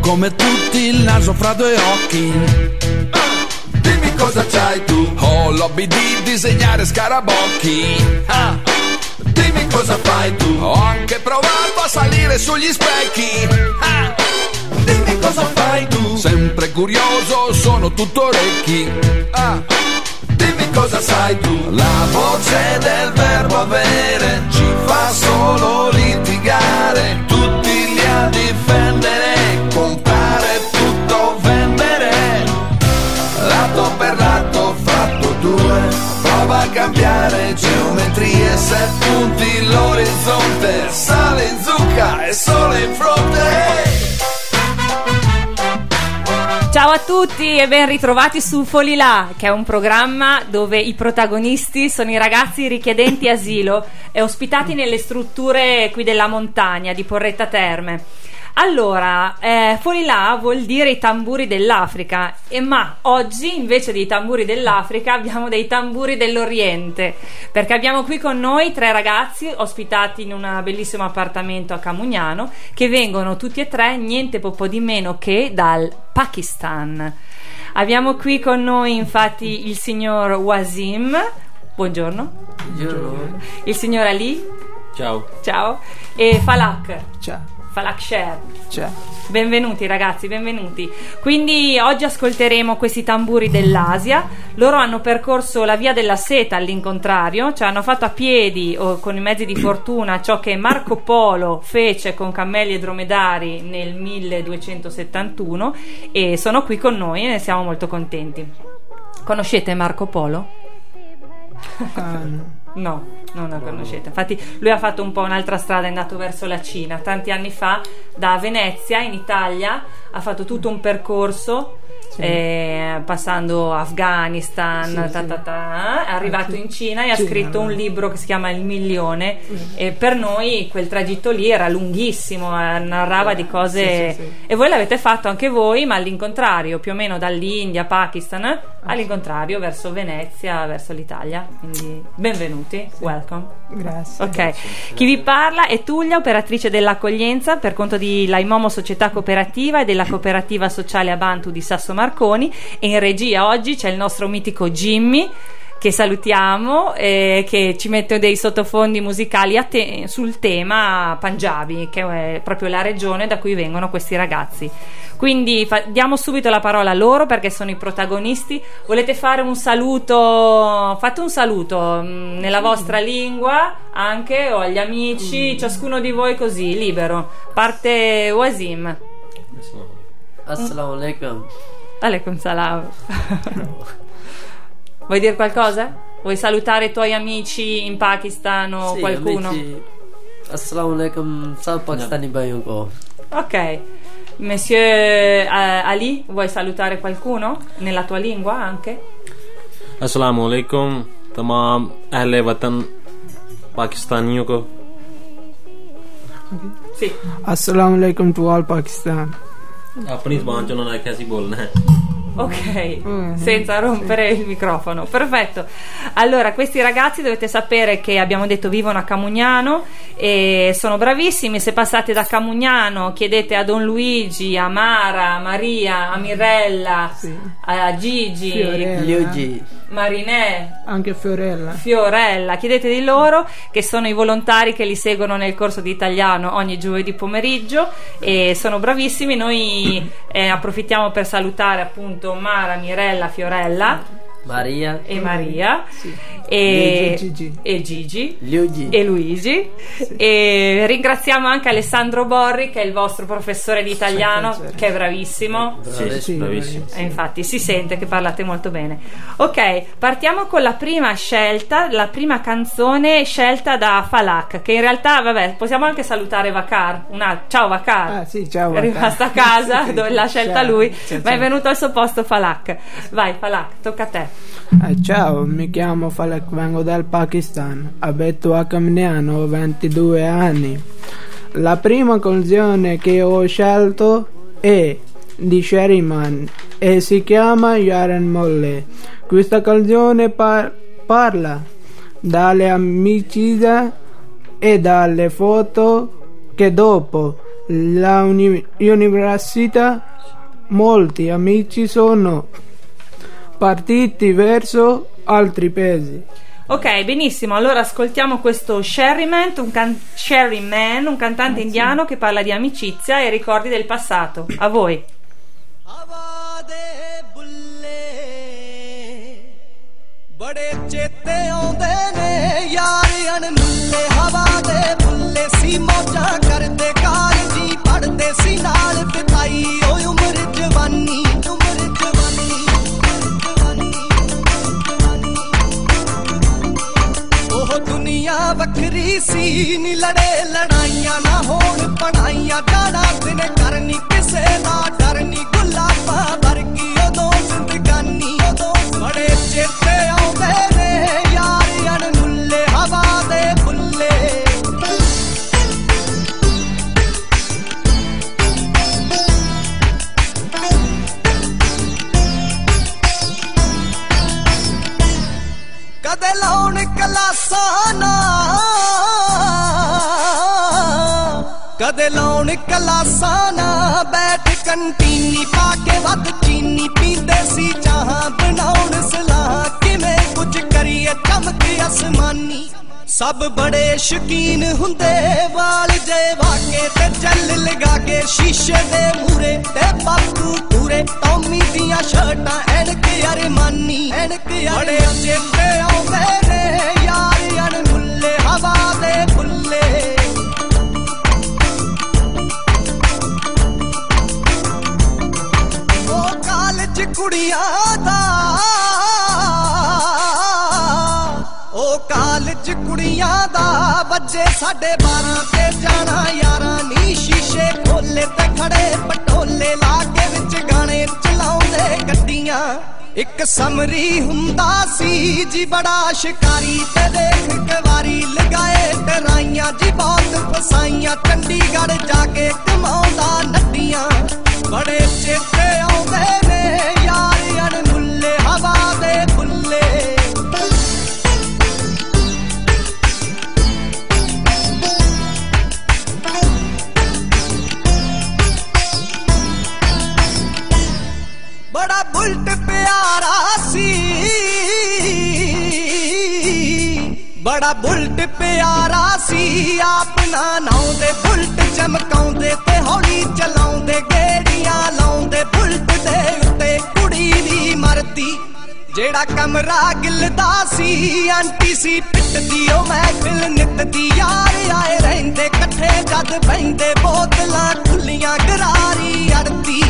come tutti il naso fra due occhi. Dimmi cosa c'hai tu. Ho l'hobby di disegnare scarabocchi. Ah. Dimmi cosa fai tu. Ho anche provato a salire sugli specchi. Ah. Dimmi cosa fai tu. Sempre curioso, sono tutto orecchi. Ah. Dimmi cosa sai tu. La voce del verbo avere ci fa solo litigare. Tutti li a difendere, Prova a cambiare geometrie, se punti l'orizzonte. Sale in zucca e sole in fronte. Ciao a tutti e ben ritrovati su Folilà, che è un programma dove i protagonisti sono i ragazzi richiedenti asilo e ospitati nelle strutture qui della montagna di Porretta Terme. Allora, eh, Folilà vuol dire i tamburi dell'Africa, e ma oggi invece dei tamburi dell'Africa abbiamo dei tamburi dell'Oriente, perché abbiamo qui con noi tre ragazzi ospitati in un bellissimo appartamento a Camugnano, che vengono tutti e tre niente po' di meno che dal Pakistan. Abbiamo qui con noi infatti il signor Wasim, buongiorno, Buongiorno. il signor Ali, Ciao. ciao, e Falak. Ciao. Falak Sher. Ciao. Benvenuti ragazzi, benvenuti. Quindi oggi ascolteremo questi tamburi dell'Asia. Loro hanno percorso la via della seta all'incontrario, cioè hanno fatto a piedi o con i mezzi di fortuna ciò che Marco Polo fece con cammelli e dromedari nel 1271 e sono qui con noi e ne siamo molto contenti. Conoscete Marco Polo? Ah, no. No, non la conoscete. Infatti, lui ha fatto un po' un'altra strada, è andato verso la Cina. Tanti anni fa, da Venezia in Italia, ha fatto tutto un percorso. Sì. eh, passando Afghanistan, Sì, ta sì. ta ta, è arrivato in Cina e ha Cina, scritto un no. libro che si chiama Il milione. E per noi quel tragitto lì era lunghissimo, eh, narrava di cose. Sì, sì, sì. E voi l'avete fatto anche voi, ma all'incontrario, più o meno dall'India, Pakistan, eh, all'incontrario verso Venezia, verso l'Italia. Quindi benvenuti, welcome. Grazie. Ok, chi vi parla è Tullia, operatrice dell'accoglienza per conto di Laimomo Società Cooperativa e della Cooperativa Sociale Abantu di Sasso Marconi e in regia oggi c'è il nostro mitico Jimmy che salutiamo e che ci mette dei sottofondi musicali te- sul tema Punjabi, che è proprio la regione da cui vengono questi ragazzi. Quindi fa- diamo subito la parola a loro perché sono i protagonisti. Volete fare un saluto? Fate un saluto mh, nella vostra lingua anche o agli amici, mm. ciascuno di voi così, libero. Parte Wasim. Assalamu alaikum. Alaikum salam. Vuoi dire qualcosa? Vuoi salutare i tuoi amici in Pakistan o sì, qualcuno? Amici. Assalamu alaikum, sal pakistani no. Ok. Monsieur eh, Ali, vuoi salutare qualcuno nella tua lingua anche? Assalamu alaikum, tamam ahle watan pakistaniyo ko. Sì. Assalamu alaikum to all Pakistan. ਆਪਣੀ ਜ਼ਬਾਨ ਚ ਉਹਨਾਂ ਨੇ ਆਖਿਆ ਸੀ ਬੋਲਣਾ ਹੈ Ok, Mm, senza rompere il microfono. Perfetto. Allora, questi ragazzi dovete sapere che abbiamo detto vivono a Camugnano e sono bravissimi. Se passate da Camugnano, chiedete a Don Luigi, a Mara, a Maria, a Mirella, Sì. a Gigi, Fiorella. Liuji Marinè, Anche Fiorella. Fiorella, chiedete di loro che sono i volontari che li seguono nel corso di italiano ogni giovedì pomeriggio e sono bravissimi. Noi eh, approfittiamo per salutare appunto Mara, Mirella, Fiorella Maria e Maria Sì. e, E Gigi. e Gigi Liuji e Luigi e ringraziamo anche Alessandro Borri che è il vostro professore di italiano Sì, che è bravissimo Sì, Sì, bravissimo. e infatti si sente che parlate molto bene. Ok, partiamo con la prima scelta, la prima canzone scelta da Falak, che in realtà, vabbè, possiamo anche salutare Vacar. Una... Ciao Vacar. Ah, sì, ciao, È Vacar. rimasta a casa Sì, dove l'ha scelta ciao, lui, ciao, ma è venuto al suo posto Falak. Vai Falak, tocca a te. Eh, ciao, mi chiamo Falek, vengo dal Pakistan. Abito a Camniano, ho 22 anni. La prima canzone che ho scelto è di Sherryman e si chiama Yaren Molle. Questa canzone par- parla dalle amicizie e dalle foto che dopo la uni- molti amici sono partiti verso altri paesi. Ok, benissimo. Allora ascoltiamo questo Sherryman, un, can- Sherry Man, un cantante indiano che parla di amicizia e ricordi del passato. A voi. ਹਵਾ ਦੇ ਬੁੱਲੇ ਬੜੇ ਚੇਤੇ ਆਉਂਦੇ ਨੇ ਯਾਰ ਅਣਮੁੱਲੇ ਹਵਾ ਦੇ ਬੁੱਲੇ ਸੀ ਮੌਜਾਂ ਕਰਦੇ ਕਾਲਜੀ ਪੜਦੇ ਸੀ ਨਾਲ ਬਿਤਾਈ ਓ ਉਮਰ ਜਵਾਨੀ ਉਮਰ ਜਵਾਨੀ ਦੁਨੀਆ ਵੱਖਰੀ ਸੀ, ਨੀ ਲੜੇ ਲੜਾਈਆਂ ਨਾ ਹੋਣ ਪੜਾਈਆਂ ਜਾਣਾ ਦਿਨ ਕਰਨੀ ਕਿਸੇ ਦਾ ਡਰ și de ure Te bat summary ਹੁੰਦਾ ਸੀ ਜੀ ਬੜਾ ਸ਼ਿਕਾਰੀ ਤੇ ਦੇਖ ਕੇ ਵਾਰੀ ਲਗਾਏ ਟਰਾਈਆਂ ਜੀ ਬਹੁਤ ਫਸਾਈਆਂ, ਚੰਡੀਗੜ੍ਹ ਜਾ ਕੇ ਕਮਾਉਂਦਾ ਨਾਉਂਦੇ ਬੁਲਟ ਚਮਕਾਉਂਦੇ ਤੇ ਹੌਲੀ ਚਲਾਉਂਦੇ, ਗੇੜੀਆਂ ਲਾਉਂਦੇ ਬੁਲਟ ਦੇ ਉੱਤੇ ਕੁੜੀ ਵੀ ਮਰਦੀ। ਜਿਹੜਾ ਕਮਰਾ ਗਿਲਦਾ ਸੀ, ਆਂਟੀ ਸੀ ਪਿੱਟਦੀ, ਉਹ ਮਹਿਫਿਲ ਨਿੱਤ ਦੀ ਯਾਰ ਆਏ ਰਹਿੰਦੇ, ਇਕੱਠੇ ਜਦ ਬੈਂਦੇ ਬੋਤਲਾਂ ਖੁੱਲੀਆਂ, ਗਰਾਰੀ ਅੜਦੀ।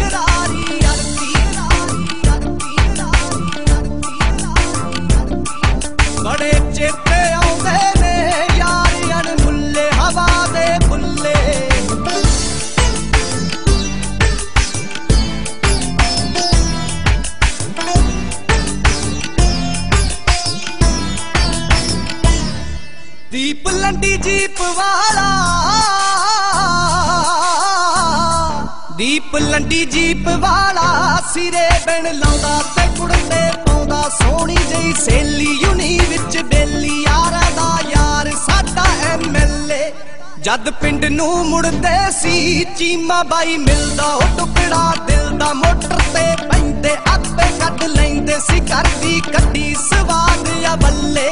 ਵਾਲਾ। ਦੀਪ ਲੰਡੀ ਜੀਪ ਵਾਲਾ ਸਿਰੇ ਬਣ ਲਾਉਂਦਾ, ਤੇ ਕੁੜਤੇ ਪਾਉਂਦਾ, ਸੋਹਣੀ ਜਈ ਸੇਲੀ, ਯੂਨੀ ਵਿੱਚ ਬੇਲੀ, ਯਾਰਾਂ ਦਾ ਯਾਰ, ਸਾਡਾ ਐਮਐਲਏ ਜਦ ਪਿੰਡ ਨੂੰ ਮੁੜਦੇ ਸੀ, ਚੀਮਾ ਬਾਈ ਮਿਲਦਾ, ਉਹ ਟੁਕੜਾ ਦਿਲ ਦਾ ਮੋਟਰ ਤੇ ਪੈਂਦੇ, ਆਪੇ ਕੱਢ ਲੈਂਦੇ ਸੀ ਕਰਦੀ ਕੱਢੀ ਸਵਾਦ ਆ ਬੱਲੇ।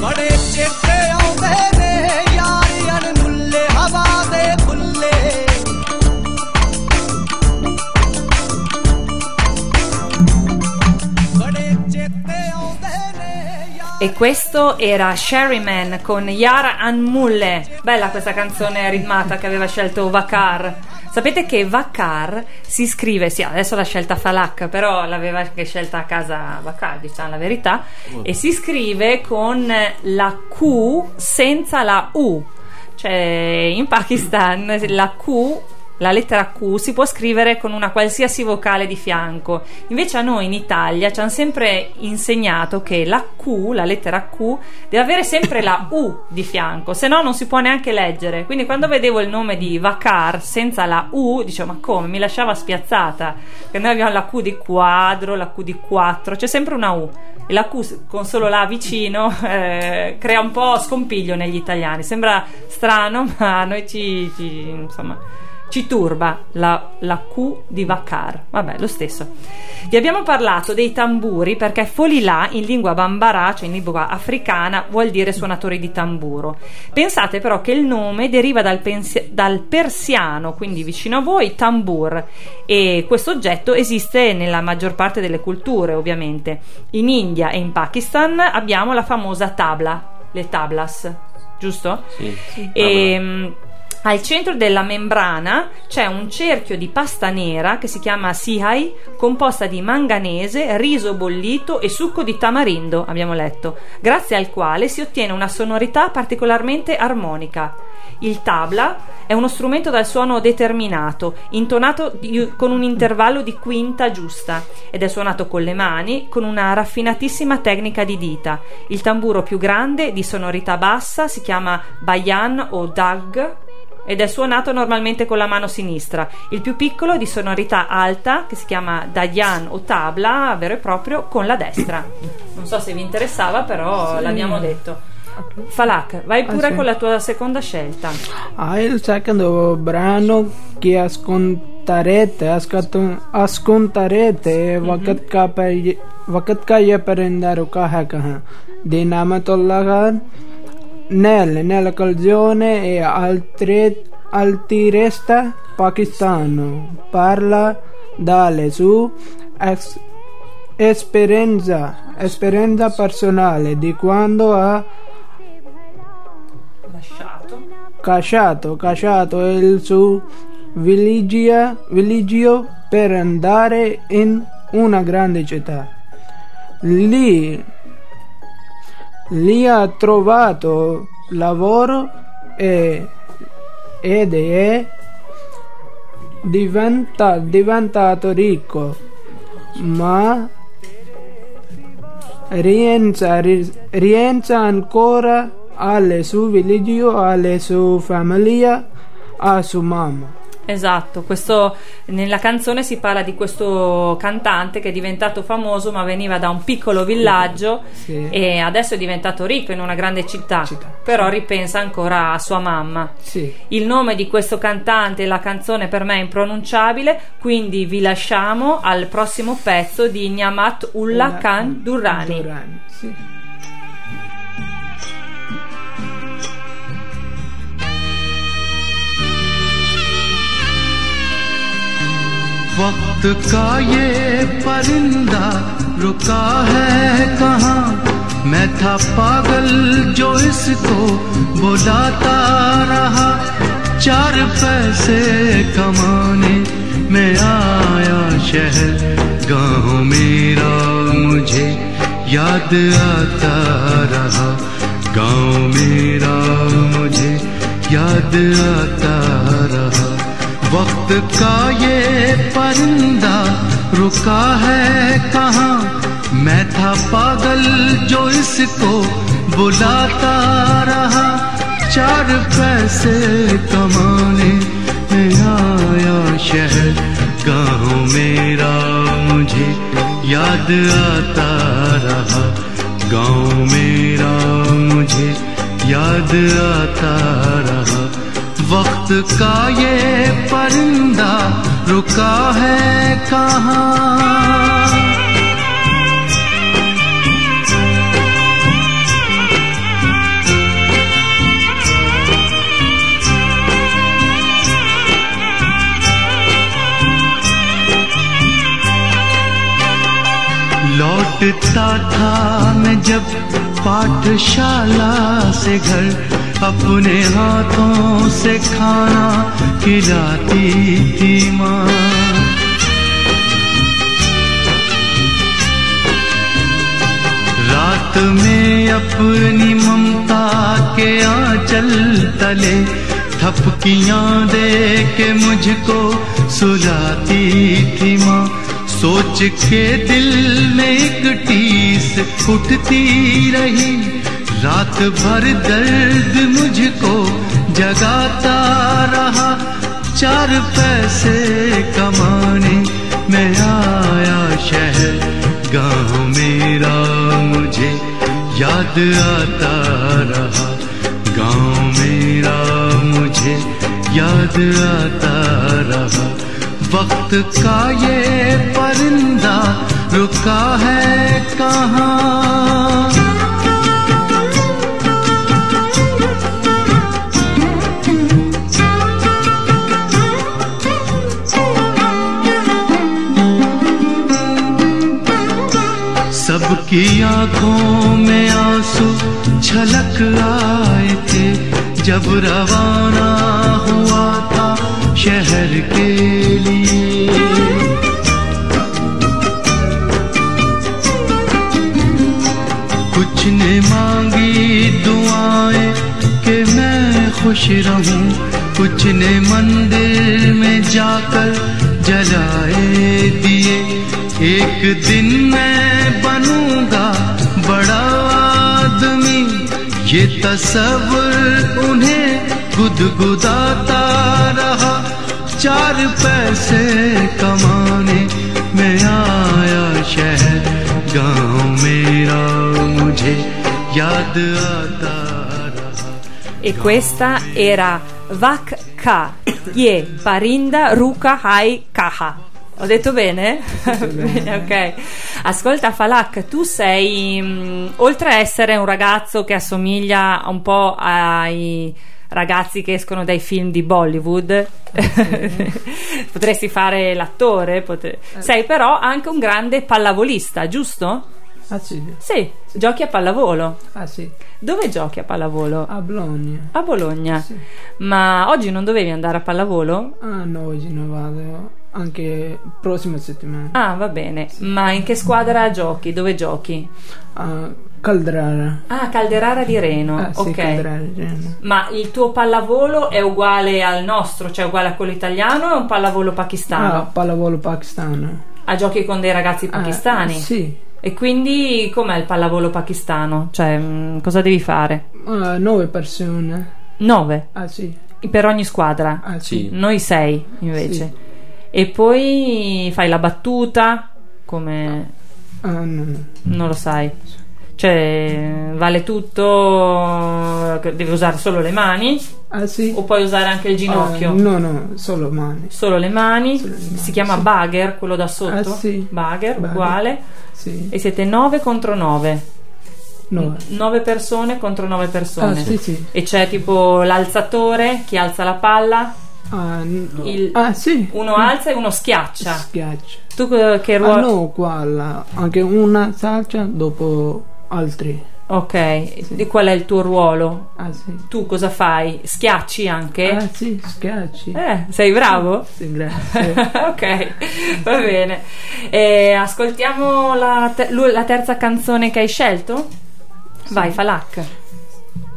ਬੜੇ ਚੇਤੇ E questo era Sherryman con Yara Anmulle. Bella questa canzone ritmata che aveva scelto Vakar. Sapete che Vakar si scrive, sì, adesso l'ha scelta Falak, però l'aveva anche scelta a casa Vakar, diciamo la verità, e si scrive con la Q senza la U. Cioè in Pakistan la Q la lettera Q si può scrivere con una qualsiasi vocale di fianco. Invece a noi in Italia ci hanno sempre insegnato che la Q, la lettera Q, deve avere sempre la U di fianco, se no non si può neanche leggere. Quindi quando vedevo il nome di Vacar senza la U, dicevo ma come? Mi lasciava spiazzata. Perché noi abbiamo la Q di quadro, la Q di 4, c'è sempre una U. E la Q con solo la vicino eh, crea un po' scompiglio negli italiani. Sembra strano, ma noi ci, ci insomma Ci turba la, la Q di Vakar. Vabbè, lo stesso. Vi abbiamo parlato dei tamburi perché Folilà in lingua bambara, cioè in lingua africana, vuol dire suonatori di tamburo. Pensate però che il nome deriva dal, pensi- dal persiano, quindi vicino a voi, tambur. E questo oggetto esiste nella maggior parte delle culture, ovviamente. In India e in Pakistan abbiamo la famosa tabla, le tablas, giusto? Sì. E, mm, al centro della membrana c'è un cerchio di pasta nera che si chiama sihai, composta di manganese, riso bollito e succo di tamarindo, abbiamo letto, grazie al quale si ottiene una sonorità particolarmente armonica. Il tabla è uno strumento dal suono determinato, intonato di- con un intervallo di quinta giusta ed è suonato con le mani con una raffinatissima tecnica di dita. Il tamburo più grande di sonorità bassa si chiama bayan o dag ed è suonato normalmente con la mano sinistra. Il più piccolo è di sonorità alta, che si chiama Dayan o tabla, vero e proprio, con la destra. Non so se vi interessava, però sì. l'abbiamo detto. Falak, vai ah, pure ah, sì. con la tua seconda scelta. Ah, il secondo brano che ascoltarete, ascolterete mm-hmm. Vakat ka per Vakat ka ye perindar ka di Namatullah nel, nella canzone è altre, Altiresta pakistano parla dalle sue ex- esperienza, esperienza personale di quando ha Lasciato. È il suo villagia- villaggio per andare in una grande città. Lì, lì ha trovato lavoro e, ed è diventa- diventato ricco, ma rientra, ri- rientra ancora alle sue villaggio, alle sue famiglie, a sua mamma. Esatto, questo, nella canzone si parla di questo cantante che è diventato famoso ma veniva da un piccolo villaggio Sì. e adesso è diventato ricco in una grande città, Città. però ripensa ancora a sua mamma. Sì. Il nome di questo cantante e la canzone per me è impronunciabile, quindi vi lasciamo al prossimo pezzo di Niamat Ullah Khan Durrani. Durrani, वक्त का ये परिंदा रुका है कहाँ? मैं था पागल जो इसको बुलाता रहा। चार पैसे कमाने मैं आया शहर। गाँव मेरा मुझे याद आता रहा। गाँव मेरा मुझे याद आता रहा। वक्त का ये परिंदा रुका है कहाँ? मैं था पागल जो इसको बुलाता रहा। चार पैसे कमाने मैं आया शहर। गाँव मेरा मुझे याद आता रहा। गाँव मेरा मुझे याद आता रहा। वक्त का ये परिंदा रुका है कहाँ? लौटता था मैं जब पाठशाला से घर अपने हाथों से खाना खिलाती थी माँ। रात में अपनी ममता के आंचल तले थपकियाँ दे के मुझको सुलाती थी माँ। सोच के दिल में एक टीस उठती रही। रात भर दर्द मुझको जगाता रहा। चार पैसे कमाने मैं आया शहर। गाँव मेरा मुझे याद आता रहा। गाँव मेरा मुझे याद आता रहा। वक्त का ये परिंदा रुका है कहाँ? सबकी आँखों में आँसू छलक आए थे। जब रवाना हुआ था शहर के लिए। कुछ ने मांगी दुआएँ कि मैं खुश रहूँ। कुछ ने मंदिर में जाकर जलाए दिए। एक दिन मैं बनूँगा बड़ा आदमी। ये तस्वर उन्हें गुदगुदाता रहा। चार पैसे कमाने में आया शहर। गाँव मेरा मुझे याद आता E questa era Vak Ka, Ye, Parinda Ruka Hai Kaha. Ho detto bene? bene, ok. Ascolta Falak, tu sei, mh, oltre a essere un ragazzo che assomiglia un po' ai ragazzi che escono dai film di Bollywood, potresti fare l'attore, potre- sei però anche un grande pallavolista, giusto? Ah sì, Sì, giochi a pallavolo. ah sì, Dove giochi a pallavolo? a Bologna. A Bologna. Sì. Ma oggi non dovevi andare a pallavolo? Ah no, oggi non vado, anche prossima settimana. Ah, va bene. Ma in che squadra giochi? Dove giochi? A Caldrara. Ah, Calderara di Reno. Ah sì, ok. Caldrara, Reno. Ma il tuo pallavolo è uguale al nostro, cioè uguale a quello italiano o è un pallavolo Ah, pakistano? pallavolo pakistano. Ah, giochi con dei ragazzi Ah, pakistani? sì, E quindi com'è il pallavolo pakistano? Cioè, mh, cosa devi fare? Ah, nove persone. Nove Ah sì, per ogni squadra. ah sì. Sì. Noi sei invece. E poi fai la battuta come Ah no, no. non lo sai. Cioè, vale tutto, devi usare solo le mani Ah sì. o puoi usare anche il ginocchio? Ah, no, no, solo mani. Solo le mani. Solo le mani, si chiama sì. bagger, quello da sotto. Ah, sì. Bagger, Bagger. uguale. Sì, E siete 9 contro 9. no. 9 persone contro 9 Ah persone. sì, sì. E c'è tipo l'alzatore, chi alza la palla, Ah, n- Il- ah sì. uno alza e uno schiaccia. Schiaccia. Tu che che Ah ruolo... no, qua la- anche una salcia dopo altri. Ok, e qual è il tuo ruolo? Ah sì. Tu cosa fai? Schiacci anche? Ah sì, schiacci. Eh, sei bravo? Sì, grazie. ok, va bene. Eh, ascoltiamo la, te- la terza canzone che hai scelto? Vai, Falak.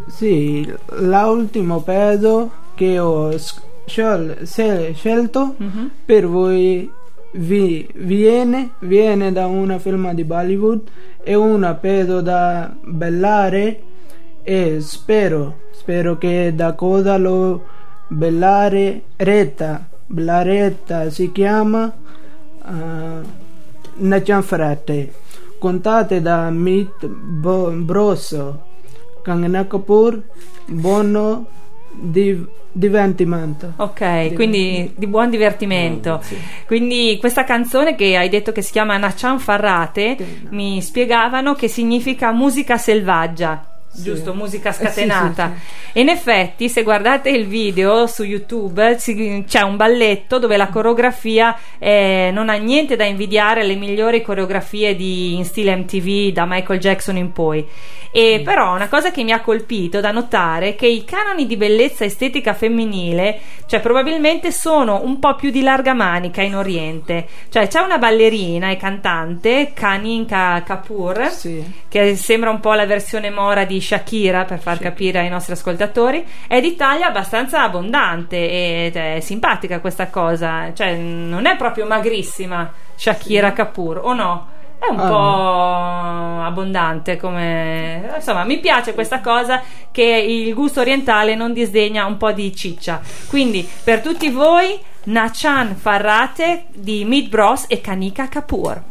sì, l'ultimo peso che ho s- scel- se- scelto Mhm. per voi vi- viene, viene da una film di Bollywood è una peso da bellare e spero, spero che da cosa lo bellare retta, bellaretta si chiama uh, Nachanfrate contate da Meet Bo- Brosso Kangana Kapoor buono di- divertimento Ok, quindi di buon divertimento. Quindi questa canzone che hai detto che si chiama Nachan Farrate, Sì. mi spiegavano che significa musica selvaggia. Sì. Giusto, musica Eh, sì, scatenata. sì, in effetti, se guardate il video su YouTube, c'è un balletto dove la coreografia eh, non ha niente da invidiare alle migliori coreografie di, in stile MTV da Michael Jackson in poi. E però una cosa che mi ha colpito da notare è che i canoni di bellezza estetica femminile, cioè probabilmente sono un po' più di larga manica in Oriente. Cioè c'è una ballerina e cantante, Kaninka Kapoor, che sembra un po' la versione mora di Shakira per far capire ai nostri ascoltatori, è di taglia abbastanza abbondante e cioè, è simpatica questa cosa, cioè non è proprio magrissima Shakira Kapoor, o no? È un Ah, po' abbondante come insomma mi piace questa cosa che il gusto orientale non disdegna un po' di ciccia. Quindi per tutti voi Nachan Farrate di Meat Bros e Kanika Kapoor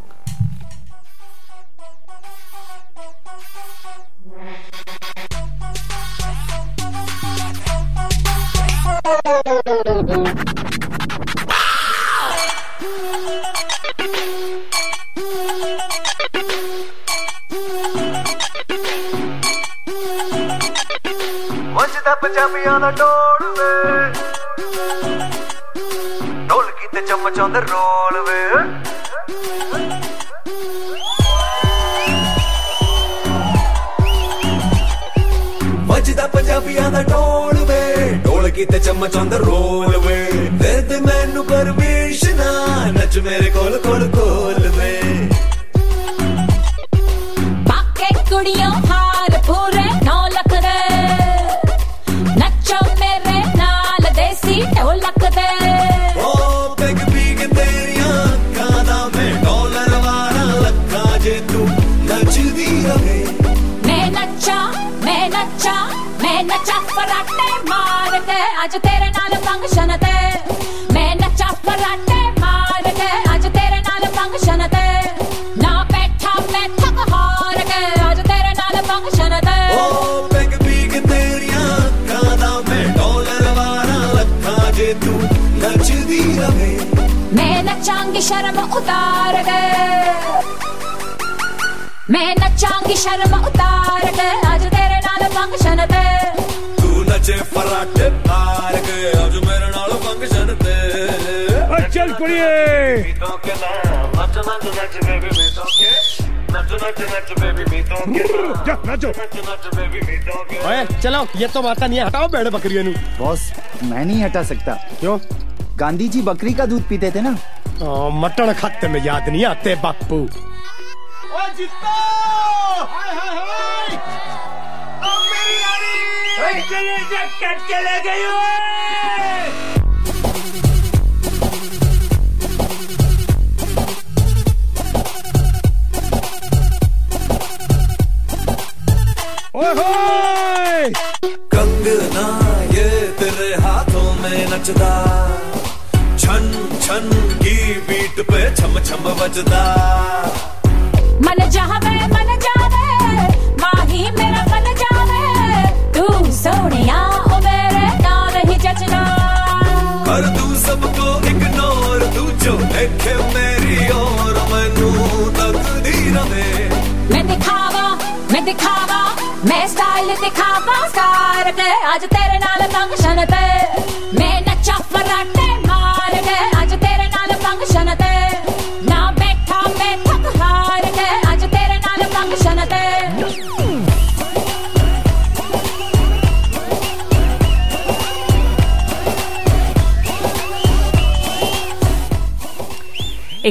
மஞ்சதா பஞ்சாபியான டோடுவே டோல் கீத்த சம்மச்சோந்த ரோலுவே. மஞ்சதா பஞ்சாபியான டோடு ਰੋਲ ਵੇ ਵੱਜਦਾ ਪੰਜਾਬੀਆਂ ਦਾ ਢੋਲ ਵੇ ਢੋਲਕੀ ਤੇ ਚਮਚਾਉਂਦਾ ਰੋਲ ਵੇ ਦੇ ਦੇ ਮੈਨੂੰ ਪਰਮਿਸ਼ਨ ਨੱਚ ਮੇਰੇ ਕੋਲ ਕੋਲ ਕੋਲ ਵੇ ਬਾਕੇ ਕੁੜੀਆਂ ਹਾਰ ਪੂਰੇ शर्म उतार गए मैं नचांगी शर्म उतार गए आज तेरे नाल फ़ंक्शन ते। तू नचे फराटे पार गए आज मेरे नाल फ़ंक्शन ते। चल कुड़िए। चलो ये तो माता नहीं हटाओ बेड़े बकरियों बॉस मैं नहीं हटा सकता। क्यों? गांधी जी बकरी का दूध पीते थे ना? मटन खाते में याद नहीं आते बापू। कंगना ये तेरे हाथों में नचता छम मन जावे मन जावे माही मेरा मन जावे। तू सोनिया ओ मेरे नाल जचना। कर तू सबको इग्नोर तू जो देखे मेरी और मैनू तकदी रवे मैं दिखावा मैं दिखावा मैं स्टाइल दिखावा star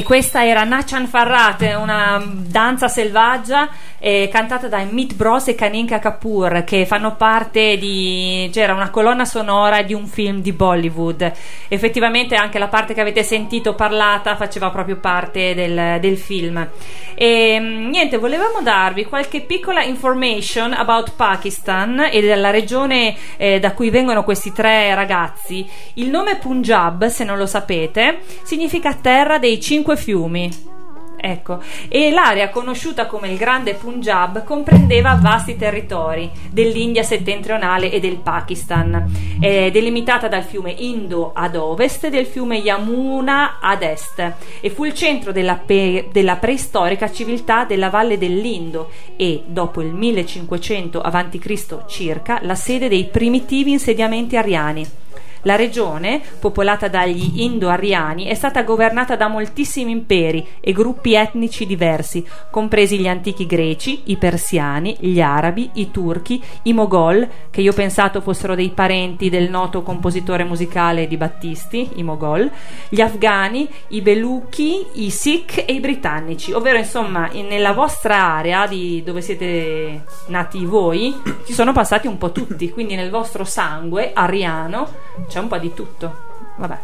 questa era Nachan Farrat, una danza selvaggia eh, cantata dai Meat Bros e Kaninka Kapoor che fanno parte di c'era una colonna sonora di un film di Bollywood. Effettivamente anche la parte che avete sentito parlata faceva proprio parte del, del film. E mm, niente, volevamo darvi qualche piccola information about Pakistan e della regione eh, da cui vengono questi tre ragazzi. Il nome Punjab, se non lo sapete, significa terra dei cinque fiumi. Ecco, e l'area conosciuta come il Grande Punjab comprendeva vasti territori dell'India settentrionale e del Pakistan, è delimitata dal fiume Indo ad ovest e del fiume Yamuna ad est e fu il centro della, pe- della preistorica civiltà della valle dell'Indo e, dopo il 1500 a.C. circa, la sede dei primitivi insediamenti ariani. La regione, popolata dagli indo-ariani, è stata governata da moltissimi imperi e gruppi etnici diversi, compresi gli antichi greci, i persiani, gli arabi, i turchi, i mogol, che io ho pensato fossero dei parenti del noto compositore musicale di Battisti, i mogol, gli afghani, i beluchi, i sikh e i britannici, ovvero insomma in- nella vostra area di dove siete nati voi ci sono passati un po' tutti, quindi nel vostro sangue ariano c'è un po' di tutto. Vabbè.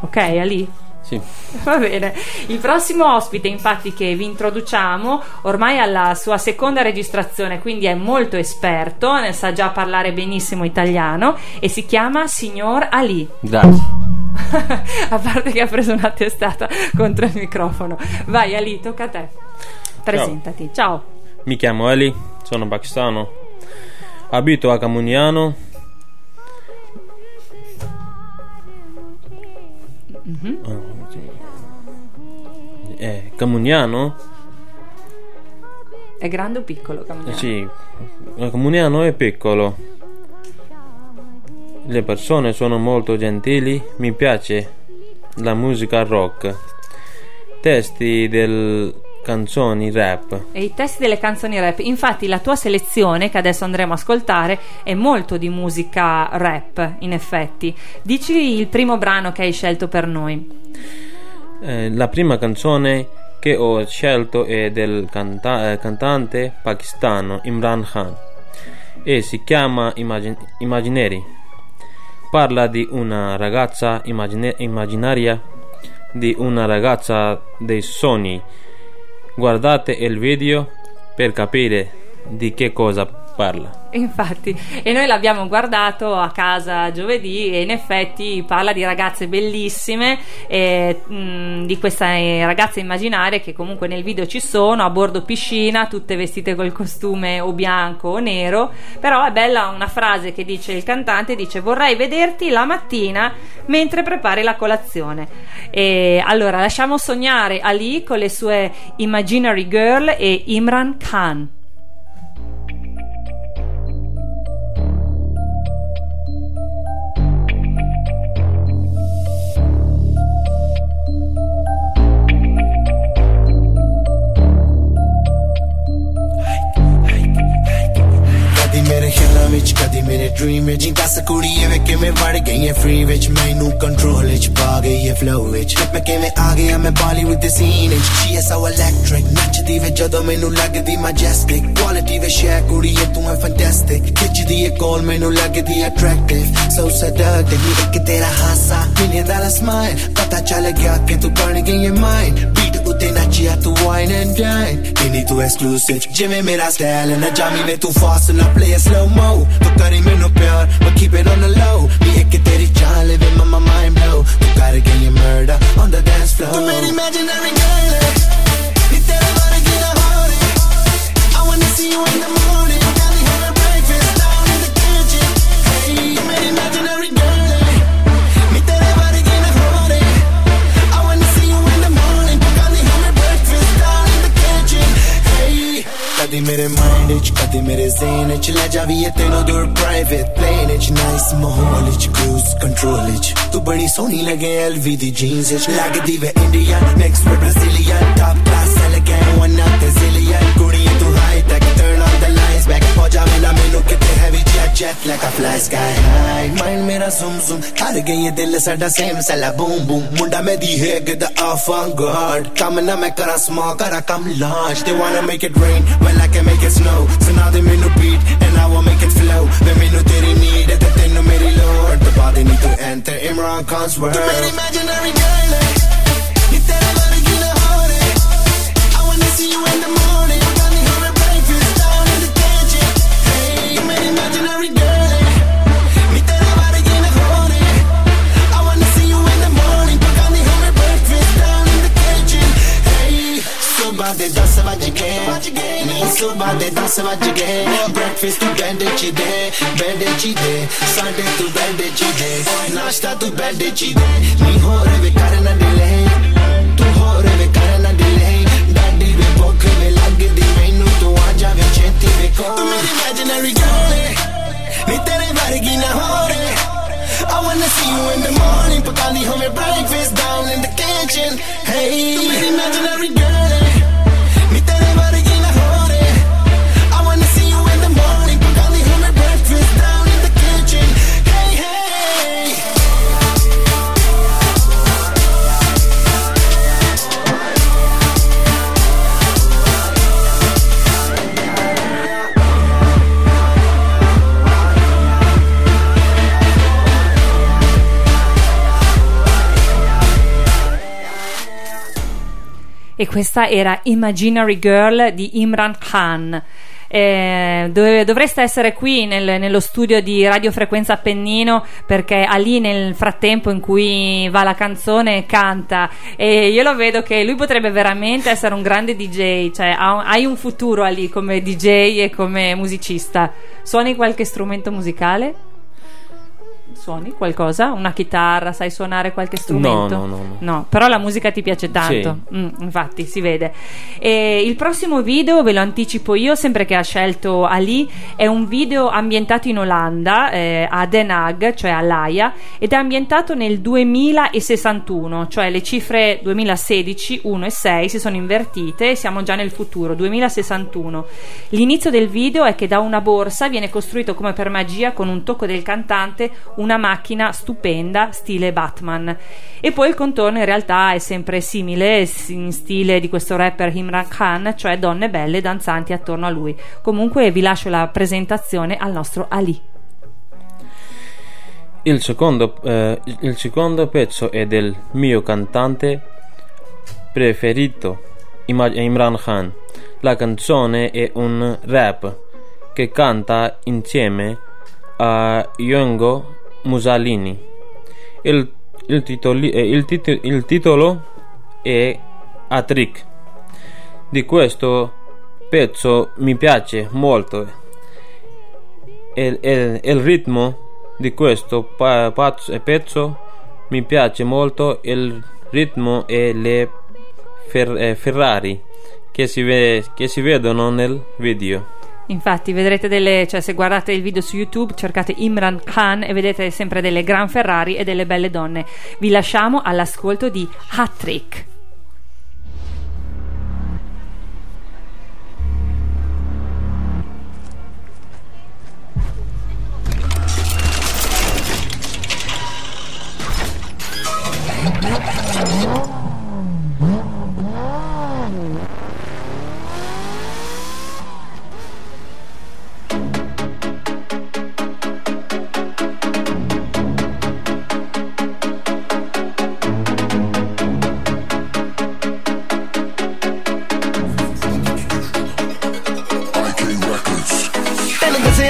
Ok, Ali? Sì. Va bene. Il prossimo ospite, infatti, che vi introduciamo, ormai ha la sua seconda registrazione, quindi è molto esperto, ne sa già parlare benissimo italiano e si chiama Signor Ali. Grazie. a parte che ha preso una testata contro il microfono. Vai Ali, tocca a te. Presentati. Ciao. Mi chiamo Ali, sono pakistano. Abito a Camuniano. Mhm. Eh, Camugnano? È grande o piccolo? Eh, Camugnano? sì, eh, Camugnano è piccolo. Le persone sono molto gentili, mi piace la musica rock. Testi del canzoni rap. E i testi delle canzoni rap. Infatti, la tua selezione, che adesso andremo a ascoltare, è molto di musica rap, in effetti. Dici il primo brano che hai scelto per noi. Eh, la prima canzone che ho scelto è del canta- eh, cantante pakistano Imran Khan e si chiama Immagin- Immaginary. Parla di una ragazza immagine- immaginaria, di una ragazza dei sogni. Guardate il video per capire di che cosa parla. Infatti, e noi l'abbiamo guardato a casa giovedì e in effetti parla di ragazze bellissime, e, mh, di queste ragazze immaginarie che comunque nel video ci sono, a bordo piscina, tutte vestite col costume o bianco o nero, però è bella una frase che dice il cantante, dice vorrei vederti la mattina mentre prepari la colazione. E allora lasciamo sognare Ali con le sue Imaginary Girl e Imran Khan. Dream ਵਿੱਚ ਜਿੰਦਾ ਸਕੂੜੀ ਐ ਵੇ ਕਿਵੇਂ ਵੜ ਗਈ ਐ ਫ੍ਰੀ ਵਿੱਚ ਮੈਨੂੰ ਕੰਟਰੋਲ ਵਿੱਚ ਪਾ ਗਈ ਐ ਫਲੋ ਵਿੱਚ ਮੈਂ ਕਿਵੇਂ ਆ ਗਿਆ ਮੈਂ ਬਾਲੀਵੁੱਡ ਦੇ ਸੀਨ ਵਿੱਚ ਸ਼ੀ ਐ ਸੋ ਇਲੈਕਟ੍ਰਿਕ ਨੱਚਦੀ ਵੇ ਜਦੋਂ ਮੈਨੂੰ ਲੱਗਦੀ ਮੈਜੈਸਟਿਕ ਕੁਆਲਿਟੀ ਵੇ ਸ਼ੇਅਰ ਕੁੜੀ ਐ ਤੂੰ ਐ ਫੈਂਟੈਸਟਿਕ ਖਿੱਚਦੀ ਐ ਕੋਲ ਮੈਨੂੰ ਲੱਗਦੀ ਅਟਰੈਕਟਿਵ ਸੋ ਸੈਡਕਟਿਵ ਨੀ ਇੱਕ ਤੇਰਾ ਹਾਸਾ ਮਿਲੇ ਦਾ ਸਮਾਈਲ ਪਤਾ ਚੱਲ ਗਿਆ ਕਿ ਤੂੰ ਬਣ ਗਈ ਐ ਮਾਈਨ beat Utenaci a to wine and dine We need to exclusive. Jimmy me that style And a jam me too fast And I play a slow-mo Tu kari me no pyar But keep it on the low. Me ek teri jaan Living my, my mind blow. Tu kar gayi murder On the dance floor. Tu meri imaginary girl है तेरा बारे गिरा हो I wanna see you in the morning. ਕਦੀ ਮੇਰੇ ਮਾਈਂਡ ਵਿੱਚ ਕਦੀ ਮੇਰੇ ਜ਼ੇਨ ਵਿੱਚ ਲੈ ਜਾਵੀਏ ਤੈਨੂੰ ਦੂਰ ਪ੍ਰਾਈਵੇਟ ਪਲੇਨ ਵਿੱਚ ਨਾਈਸ ਮਾਹੌਲ ਵਿੱਚ ਕਰੂਜ਼ ਕੰਟਰੋਲ ਵਿੱਚ ਤੂੰ ਬੜੀ ਸੋਹਣੀ ਲੱਗੇ ਐਲਵੀ ਦੀ ਜੀਨਸ ਵਿੱਚ ਲੱਗਦੀ ਵੇ Indian mix with Brazilian top class elegant one of the zillion moja mila mainu kitne heavy jet jet like a fly sky. High mind mera zoom zoom. Thar gaye dil sada same sala boom boom. Munda me di hai get the off on guard. Kam na main kara small kara come launch they wanna make it rain well i can make it snow. So now they mainu beat and i will make it flow. They mainu tere need at the tenu meri lord. The body need to enter imran khan's world. To imaginary girl bad, they dance about you. Me so bad, they dance about you gay. Breakfast to bed, they cheat day. Day. Sunday to bed, they day. Nashta to bed, day. Me ho delay. Tu ho delay. Daddy lag imaginary girl. Me. I wanna see you in the morning. Pakali home breakfast down in the kitchen. Hey, imaginary girl. Questa era Imaginary Girl di Imran Khan. Eh, dove- dovreste essere qui nel- nello studio di Radio Frequenza Appennino perché Ali nel frattempo in cui va la canzone canta e io lo vedo che lui potrebbe veramente essere un grande DJ cioè ha- hai un futuro Ali come DJ e come musicista suoni qualche strumento musicale? Suoni qualcosa? Una chitarra? Sai suonare qualche strumento? no, no, no. No, però la musica ti piace tanto. Mm, infatti, si vede. E il prossimo video, ve lo anticipo io, sempre che ha scelto Ali, è un video ambientato in Olanda, eh, a Den Haag, cioè a Laia, ed è ambientato nel 2061, cioè le cifre 2016, 1 e 6 si sono invertite e siamo già nel futuro, 2061. L'inizio del video è che da una borsa viene costruito come per magia con un tocco del cantante una macchina stupenda stile Batman. E poi il contorno in realtà è sempre simile in stile di questo rapper Imran Khan cioè donne belle danzanti attorno a lui. Comunque vi lascio la presentazione al nostro Ali. Il secondo, eh, il secondo pezzo è del mio cantante preferito, Imran Khan. La canzone è un rap che canta insieme a Yongo Musalini. Il, il, titoli- eh, il tit- il titolo è A Trick. Di questo pezzo mi piace molto. E il, il ritmo di questo pezzo mi piace molto il ritmo e le eh, Ferrari che si, ve- che si vedono nel video. Infatti vedrete delle, cioè se guardate il video su YouTube cercate Imran Khan e vedete sempre delle gran Ferrari e delle belle donne. Vi lasciamo all'ascolto di Hat Trick.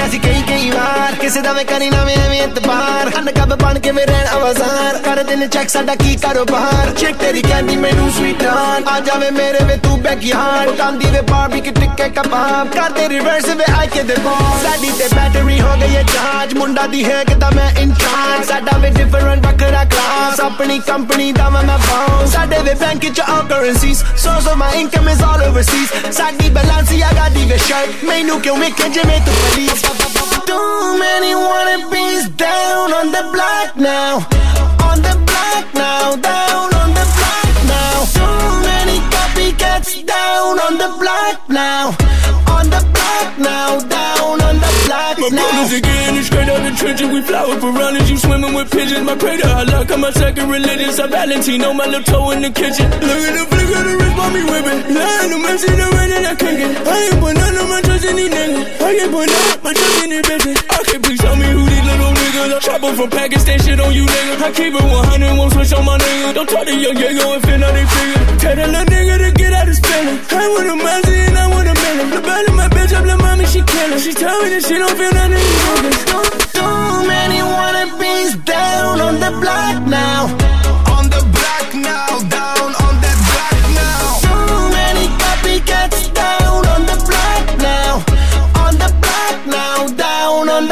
así que ਸੀ ਕਈ ਕਈ ਵਾਰ ਕਿਸੇ ਦਾ ਮੈਂ ਕਰੀ ਨਾ ਮੈਂ ਐਵੇਂ ਇਤਬਾਰ ਅਨਕਬ ਬਣ ਕੇ ਮੈਂ ਰਹਿਣਾ ਆਵਾਜ਼ਾਰ ਕਰ ਦਿਨ ਚੈੱਕ ਸਾਡਾ ਕੀ ਕਾਰੋਬਾਰ ਚੈੱਕ ਤੇਰੀ ਕਹਿੰਦੀ ਮੈਨੂੰ ਸਵੀਟਾਨ ਆ ਜਾਵੇ ਮੇਰੇ ਵੇ ਤੂੰ ਬੈਕਯਾਰਡ ਕਾਂਦੀ ਵੇ ਬਾਰਬੀ ਕਿ ਟਿੱਕੇ ਕਬਾਬ ਕਰ ਤੇ ਰਿਵਰਸ ਵੇ ਆਈ ਕੇ ਦੇ ਬੋਲ ਸਾਡੀ ਤੇ ਬੈਟਰੀ ਹੋ ਗਈ ਹੈ ਚਾਰਜ ਮੁੰਡਾ ਦੀ ਹੈ ਕਿਦਾ ਮੈਂ ਇਨਚਾਰਜ ਸਾਡਾ ਵੇ ਡਿਫਰੈਂਟ ਵੱਖਰਾ ਕਲਾਸ ਆਪਣੀ ਕੰਪਨੀ ਦਾ ਮੈਂ ਮੈਂ ਬਾਉਂਸ ਸਾਡੇ ਵੇ ਬੈਂਕ ਚ all currencies so so my income is all overseas ਸਾਡੀ ਬੈਲੈਂਸੀਆਗਾ ਦੀ ਵੇ ਸ਼ਰਟ ਮੈਨੂੰ ਕਿਉਂ ਵੇਖੇ ਜਿਵੇਂ ਤੂੰ police Too many wannabes down on the block now. On the block now, down on the block now. Too many copycats down on the block now now brothers again, it's straight out the trenches. We fly with piranhas, you swimming with pigeons. My crater, I luck, I'm my second religion. So Valentino, my little toe in the kitchen. Look at the flick of the wrist, mommy whipping. Lying to mercy, the rain and I can't get. I ain't put none of my trust in these niggas. I can't put none of my trust in these bitches. I can't please tell me who these little are. Chopper from Pakistan, shit on you nigga. I keep it 100, won't switch on my nigga. Don't talk to young Diego and fit out they figure. Tell that little nigga to get out of spilling. I want a Mazzy and I want a million. The belly, my bitch, up, little mommy, she killing. She tell me that she don't feel nothing. Too many wannabes down on the block now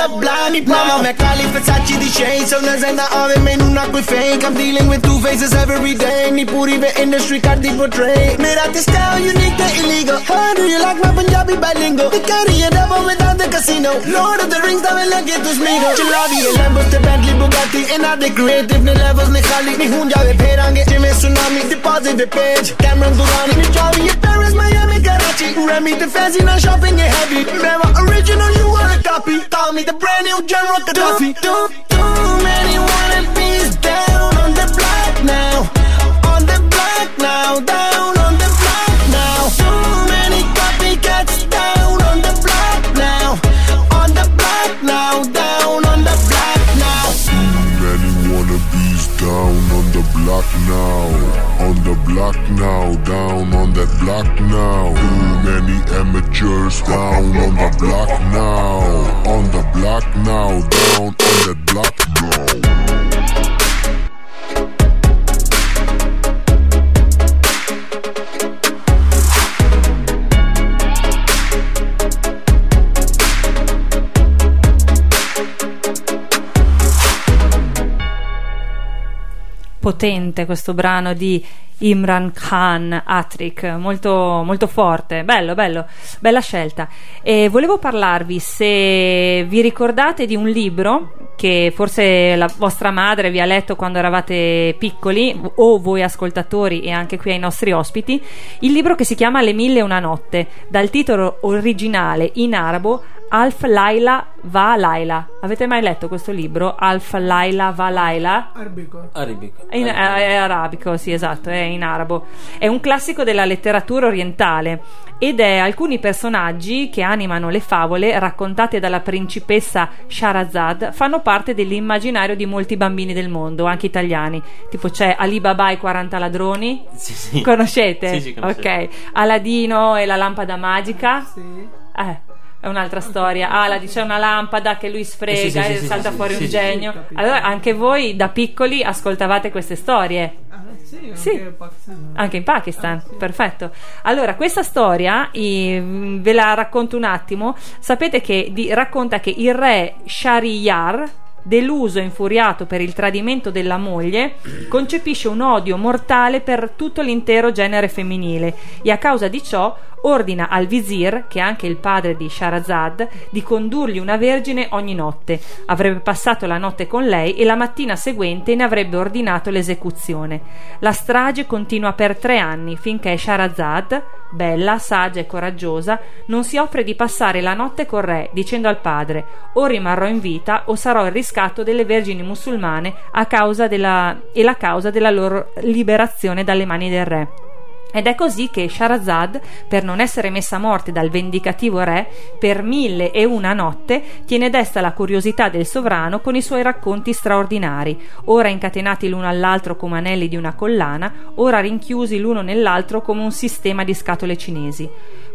sublime Mama, mijn Kali Versace die shades Zo naar zijn de AW, menu na koi fake I'm dealing with two faces every day Die puri we industry cut die portray Mera te style unique te illegal Huh, do you like my Punjabi bilingual The carry a double without the casino Lord of the Rings, daar wil ik je dus migo Chalabi, de Lambos, de Bentley, Bugatti En naar de creative, ne levels, ne khali Ne hoonja we pherange, jive tsunami Deposit we page, Cameron Durani Ne javi, ye Paris, Miami, Karachi Remy, the fancy, na shopping, ye heavy Mera original, you are a copy Call me the brand new General. Gaddafi Too, too many wannabes down on the block now. On the block now Down on the block now. Too many copycats down on the block now. On the block now Down on the block now. Too Many wannabes down on the block now. The block now, down on that block now. Too many amateurs down on the block now. On the block now, down on that block now. potente questo brano di Imran Khan Atrik, molto, molto forte, bello, bello, bella scelta. E volevo parlarvi, se vi ricordate di un libro che forse la vostra madre vi ha letto quando eravate piccoli, o voi ascoltatori e anche qui ai nostri ospiti, il libro che si chiama Le mille e una notte, dal titolo originale in arabo Alf Laila va Laila. Avete mai letto questo libro? Alf Laila va Laila? Arabico. Arabico. È, in- è arabico, sì, esatto, è in arabo. È un classico della letteratura orientale ed è alcuni personaggi che animano le favole raccontate dalla principessa Shahrazad fanno parte dell'immaginario di molti bambini del mondo, anche italiani. Tipo c'è Ali Baba e i 40 ladroni. Sì, sì. Conoscete? Sì, sì, conoscevo. Ok. Aladino e la lampada magica. Sì. Eh. È un'altra storia. Aladi c'è una lampada che lui sfrega Eh, sì, sì, e salta sì, fuori un genio. allora, anche voi da piccoli ascoltavate queste storie. Ah, sì, anche in Pakistan. Anche in Pakistan, perfetto. Allora, questa storia i- ve la racconto un attimo. Sapete che di- racconta che il re Shahriyar, deluso e infuriato per il tradimento della moglie, concepisce un odio mortale per tutto l'intero genere femminile e a causa di ciò ordina al vizir, che è anche il padre di Shahrazad, di condurgli una vergine ogni notte. Avrebbe passato la notte con lei e la mattina seguente ne avrebbe ordinato l'esecuzione. La strage continua per tre anni finché Shahrazad, bella, saggia e coraggiosa, non si offre di passare la notte col re, dicendo al padre: O rimarrò in vita o sarò il riscatto delle vergini musulmane a causa della, e la causa della loro liberazione dalle mani del re. Ed è così che Shahrazad, per non essere messa a morte dal vendicativo re, per mille e una notte tiene desta la curiosità del sovrano con i suoi racconti straordinari, ora incatenati l'uno all'altro come anelli di una collana, ora rinchiusi l'uno nell'altro come un sistema di scatole cinesi.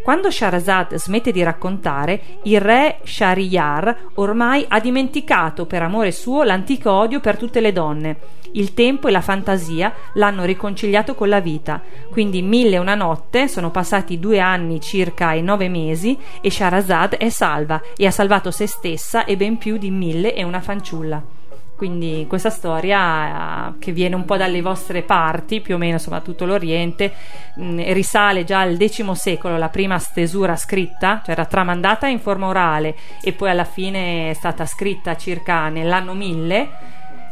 Quando Shahrazad smette di raccontare, il re Shahriyar ormai ha dimenticato per amore suo l'antico odio per tutte le donne. Il tempo e la fantasia l'hanno riconciliato con la vita. Quindi mille e una notte, sono passati due anni circa e nove mesi, e Shahrazad è salva e ha salvato se stessa e ben più di mille e una fanciulla. Quindi questa storia eh, che viene un po' dalle vostre parti, più o meno insomma tutto l'Oriente, mh, risale già al X secolo, la prima stesura scritta, cioè era tramandata in forma orale e poi alla fine è stata scritta circa nell'anno 1000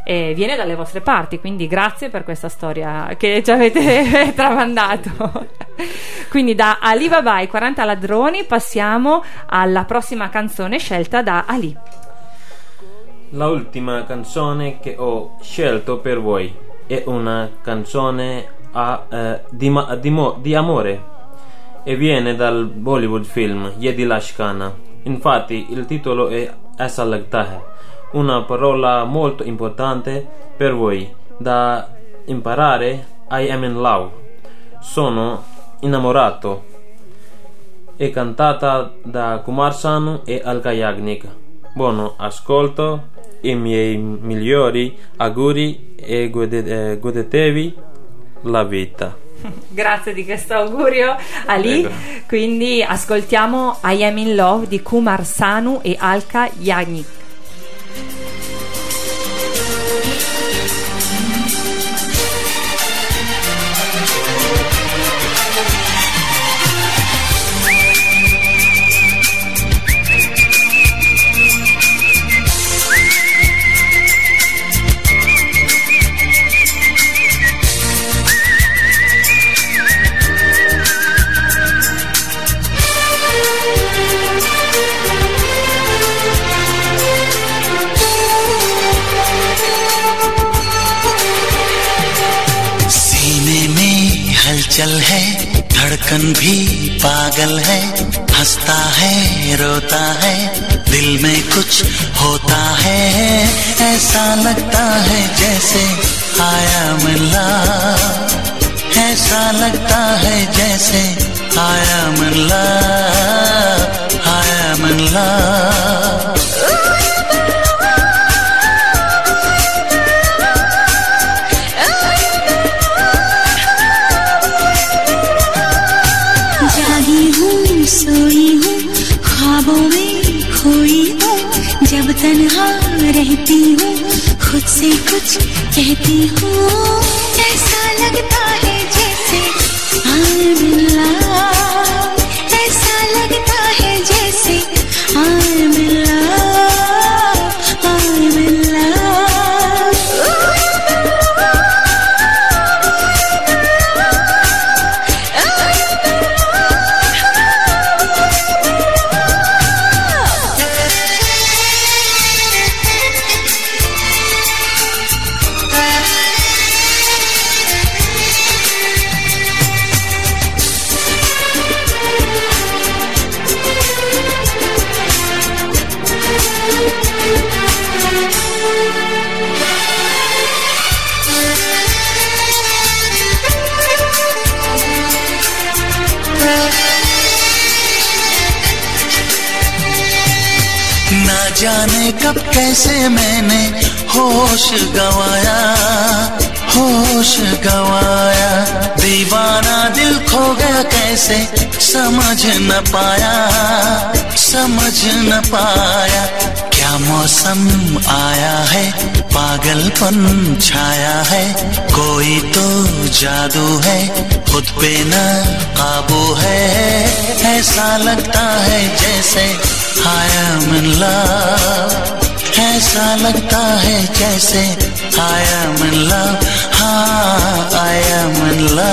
e viene dalle vostre parti, quindi grazie per questa storia che ci avete tramandato. quindi da Ali Baba ai 40 ladroni passiamo alla prossima canzone scelta da Ali. La ultima canzone che ho scelto per voi è una canzone a, eh, di, ma- di mo- di amore e viene dal Bollywood film Ye Dil Ashkana. Infatti il titolo è Aisa Lagta Hai, una parola molto importante per voi da imparare I am in love. Sono innamorato. È cantata da Kumar Sanu e Alka Yagnik. Buono ascolto, i miei migliori auguri e eh, godetevi la vita. Grazie di questo augurio Ali. Prego. Quindi ascoltiamo I Am in Love di Kumar Sanu e Alka Yagnik. धड़कन भी पागल है, हंसता है, रोता है, दिल में कुछ होता है। ऐसा लगता है जैसे आया मिला ऐसा लगता है जैसे आया मिला आया मिला सोई हूँ, ख्वाबों में खोई हूँ, जब तनहा रहती हूँ, खुद से कुछ कहती हूँ, ऐसा लगता है जैसे I'm in मिला। ऐसा लगता है जैसे आया मिला हाँ आया मिला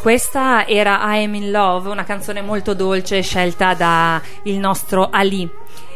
questa era I Am in Love, una canzone molto dolce scelta da il nostro Ali.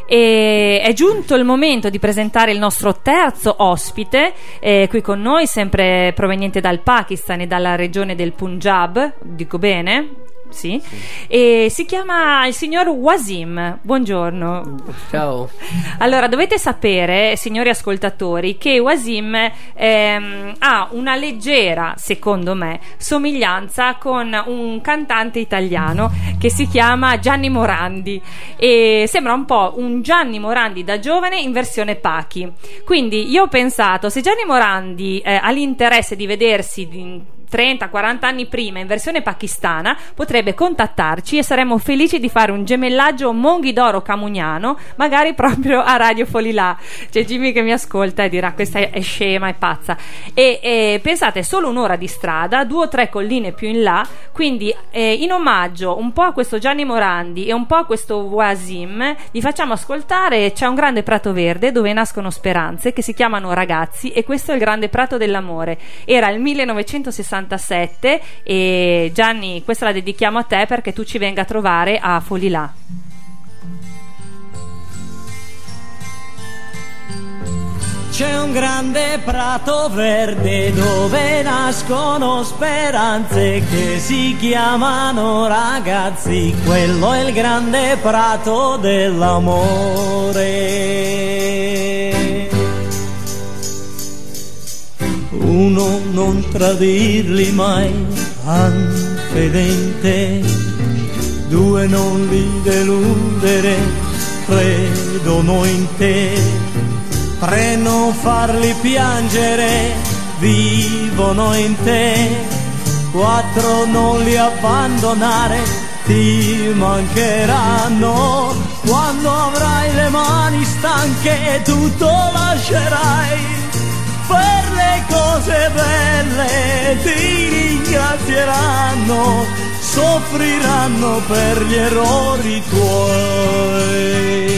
E è giunto il momento di presentare il nostro terzo ospite, eh, qui con noi, sempre proveniente dal Pakistan e dalla regione del Punjab, dico bene? Sì. E si chiama il signor Wasim. Buongiorno. Ciao. Allora, dovete sapere, signori ascoltatori, che Wasim ehm, ha una leggera, secondo me, somiglianza con un cantante italiano che si chiama Gianni Morandi e sembra un po' un Gianni Morandi da giovane in versione Pachi. Quindi io ho pensato, se Gianni Morandi eh, ha l'interesse di vedersi di- 30-40 anni prima in versione pakistana potrebbe contattarci e saremmo felici di fare un gemellaggio monghidoro camugnano magari proprio a Radio Folilà c'è Jimmy che mi ascolta e dirà questa è, scema, è pazza. E, e pensate solo un'ora di strada due o tre colline più in là quindi eh, in omaggio un po' a questo Gianni Morandi e un po' a questo Wasim vi facciamo ascoltare c'è un grande prato verde dove nascono speranze che si chiamano ragazzi e questo è il grande prato dell'amore. Era il 1967 e Gianni questa la dedichiamo a te perché tu ci venga a trovare a Folilà C'è un grande prato verde dove nascono speranze che si chiamano ragazzi, quello è il grande prato dell'amore. Uno non tradirli mai, anfedente, due non li deludere, credono in te. Tre non farli piangere, vivono in te. Quattro non li abbandonare, ti mancheranno. Quando avrai le mani stanche tutto lascerai. Cose belle ti ringrazieranno, soffriranno per gli errori tuoi.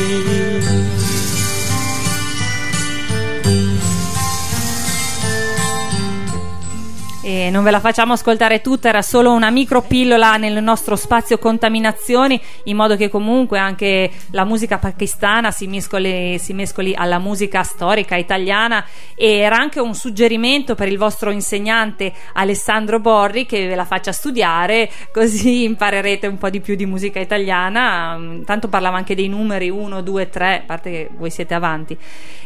E non ve la facciamo ascoltare tutta, era solo una micro pillola nel nostro spazio contaminazioni, in modo che comunque anche la musica pakistana si mescoli, si mescoli alla musica storica italiana. E era anche un suggerimento per il vostro insegnante Alessandro Borri che ve la faccia studiare, così imparerete un po' di più di musica italiana. Tanto parlava anche dei numeri 1, 2, 3, a parte che voi siete avanti.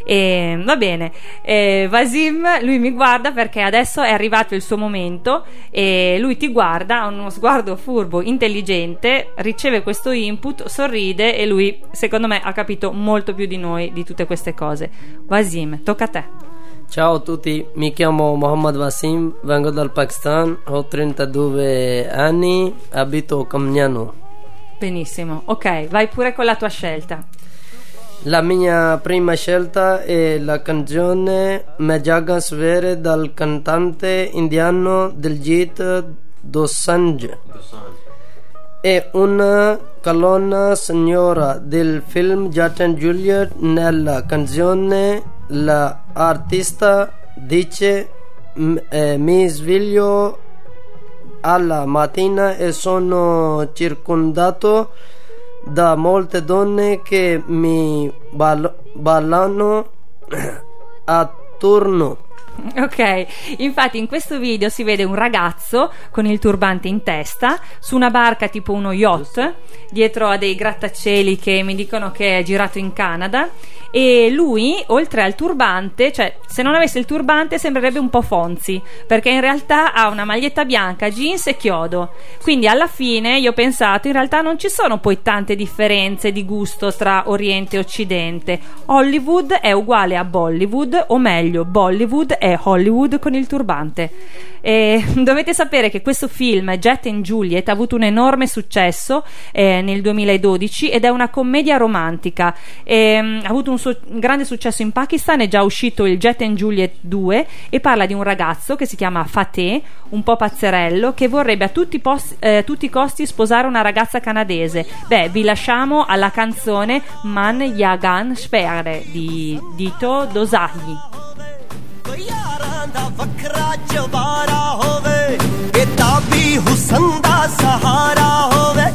E, va bene, Eh, Vasim lui mi guarda perché adesso è arrivato il suo momento e lui ti guarda, ha uno sguardo furbo, intelligente, riceve questo input, sorride e lui secondo me ha capito molto più di noi di tutte queste cose. Vasim, tocca a te. Ciao a tutti, mi chiamo Mohammad Wasim, vengo dal Pakistan, ho 32 anni, abito a Camgnano. Benissimo, ok, vai pure con la tua scelta. La mia prima scelta è la canzone Me Jaga Svere dal cantante indiano Diljit Dosanjh. È una colonna sonora del film Jat and Juliet. Nella canzone l'artista dice "M- eh, mi sveglio alla mattina e sono circondato da molte donne che mi ball- ballano attorno. Ok, infatti in questo video si vede un ragazzo con il turbante in testa su una barca tipo uno yacht, dietro a dei grattacieli che mi dicono che è girato in Canada e lui, oltre al turbante, cioè se non avesse il turbante sembrerebbe un po' Fonzi, perché in realtà ha una maglietta bianca, jeans e chiodo. Quindi alla fine io ho pensato, in realtà non ci sono poi tante differenze di gusto tra Oriente e Occidente. Hollywood è uguale a Bollywood, o meglio, Bollywood è Hollywood con il turbante. E dovete sapere che questo film, Jet and Juliet, ha avuto un enorme successo eh, nel 2012 ed è una commedia romantica. Ehm, ha avuto un, su- un grande successo in Pakistan, è già uscito il Jet and Juliet 2 e parla di un ragazzo che si chiama Fateh, un po' pazzerello, che vorrebbe a tutti, pos- eh, tutti i costi sposare una ragazza canadese. Beh, vi lasciamo alla canzone Man Yagan Spere di Dito Dosagli. ਯਾਰਾਂ ਦਾ ਵੱਖਰਾ ਚਵਾਰਾ ਹੋਵੇ। ਇਹ ਤਾਂ ਵੀ ਹੁਸਨ ਦਾ ਸਹਾਰਾ ਹੋਵੇ।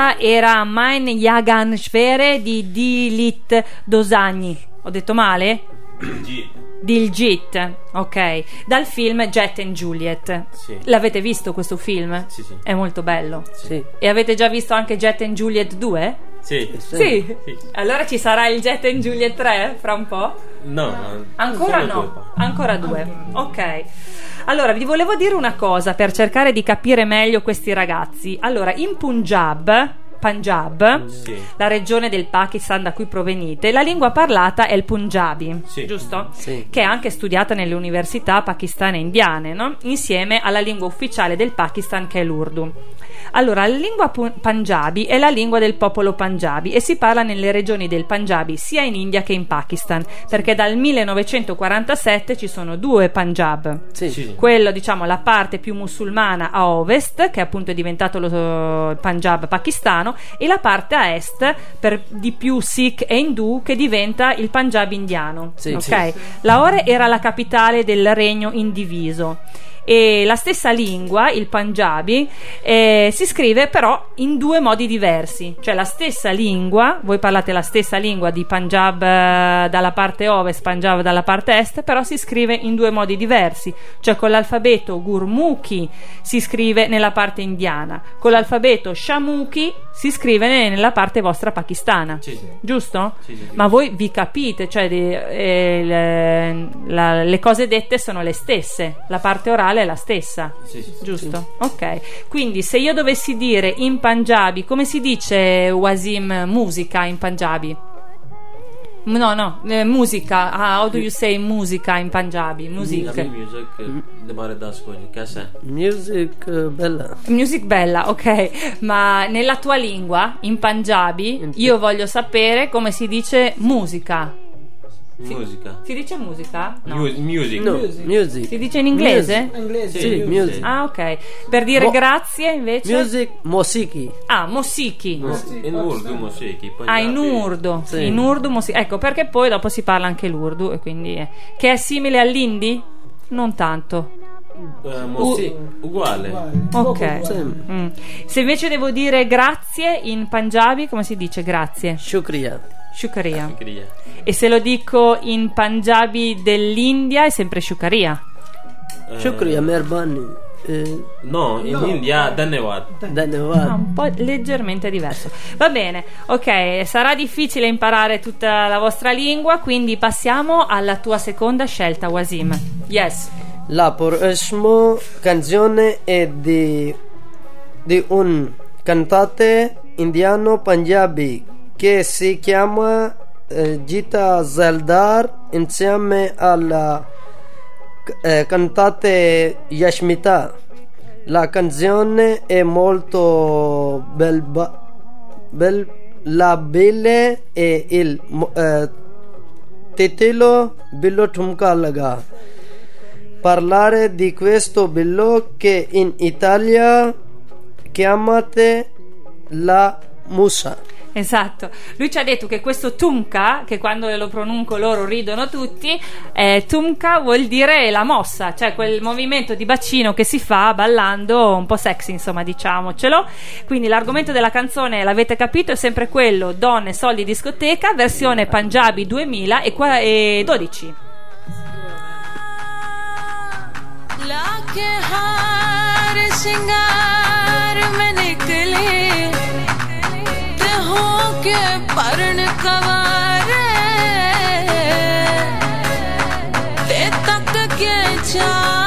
Questa era Mein Yagan Schwere di Dilit Dosagni. Ho detto male? Diljit, ok. Dal film Jet and Juliet. Sì. L'avete visto questo film? Sì, sì. È molto bello. Sì. E avete già visto anche Jet and Juliet 2? Sì. Sì. Allora ci sarà il Jet and Juliet 3 fra un po'? No, no, Ancora no, ancora due. Ok. Allora, vi volevo dire una cosa per cercare di capire meglio questi ragazzi. Allora, in Punjab Punjab, Sì. la regione del Pakistan da cui provenite, la lingua parlata è il Punjabi, Sì. giusto? Sì. Che è anche studiata nelle università pakistane e indiane, no? insieme alla lingua ufficiale del Pakistan che è l'Urdu. Allora, la lingua pu- Punjabi è la lingua del popolo Punjabi e si parla nelle regioni del Punjabi sia in India che in Pakistan, perché dal 1947 ci sono due Punjab. Sì. Quello, diciamo, la parte più musulmana a ovest, che appunto è diventato lo Punjab pakistano, e la parte a est, per di più Sikh e Hindu, che diventa il Punjab indiano. Sì, ok? sì. Lahore era la capitale del regno indiviso. E la stessa lingua, il Punjabi, eh, si scrive però in due modi diversi. Cioè la stessa lingua, voi parlate la stessa lingua di Punjab eh, dalla parte ovest, Punjab dalla parte est, però si scrive in due modi diversi. Cioè con l'alfabeto Gurmukhi si scrive nella parte indiana, con l'alfabeto Shamuki si scrive ne- nella parte vostra pakistana. Giusto? Sì, sì, sì. Ma voi vi capite, cioè eh, le, la- le cose dette sono le stesse, la parte orale vocale è la stessa, sì, giusto? Sì. Ok, quindi se io dovessi dire in Punjabi, come si dice Wasim musica in Punjabi? No, no, eh, musica. Ah, how do you say musica in Punjabi? Musica. Music, music eh, bella. Music bella, ok. Ma nella tua lingua, in Punjabi, io voglio sapere come si dice musica musica Si dice musica? No. Mu- music No, music. Si dice in inglese? Inglese. Sì, music. Ah, ok. Per dire Mo- grazie invece? Music Mosiki. Ah, mosiki. in urdu musiki Ah, in urdu. Sì. In urdu, mosi- ecco perché poi dopo si parla anche l'urdu e quindi è- che è simile all'indi? Non tanto. Eh, musi- uguale Ok. Mm. Se invece devo dire grazie in Punjabi, come si dice grazie? Shukriya. Shukriya. Shukriya. E se lo dico in Punjabi dell'India è sempre Shukriya. Eh, Shukriya, Merbani. Eh, no, in no. India Dhanyawad. Dhanyawad. No, un po' leggermente diverso. Va bene, ok, sarà difficile imparare tutta la vostra lingua, quindi passiamo alla tua seconda scelta, Wasim. Yes. La prossima canzone è di, di un cantante indiano punjabi che si chiama eh, Gita Zeldar insieme alla eh, cantante Yashmita. La canzone è molto belba, bel, la belle e il eh, titolo Billo Tumka Laga parlare di questo billo che in Italia chiamate la musa. Esatto, lui ci ha detto che questo Tumka, che quando lo pronuncio loro ridono tutti, eh, Tumka vuol dire la mossa, cioè quel movimento di bacino che si fa ballando un po' sexy, insomma, diciamocelo. Quindi l'argomento della canzone, l'avete capito, è sempre quello: donne, soldi, discoteca, versione Punjabi 2012. लाके हार सिंगार में निकले ते के पर्ण कवारे। ते तक के चाल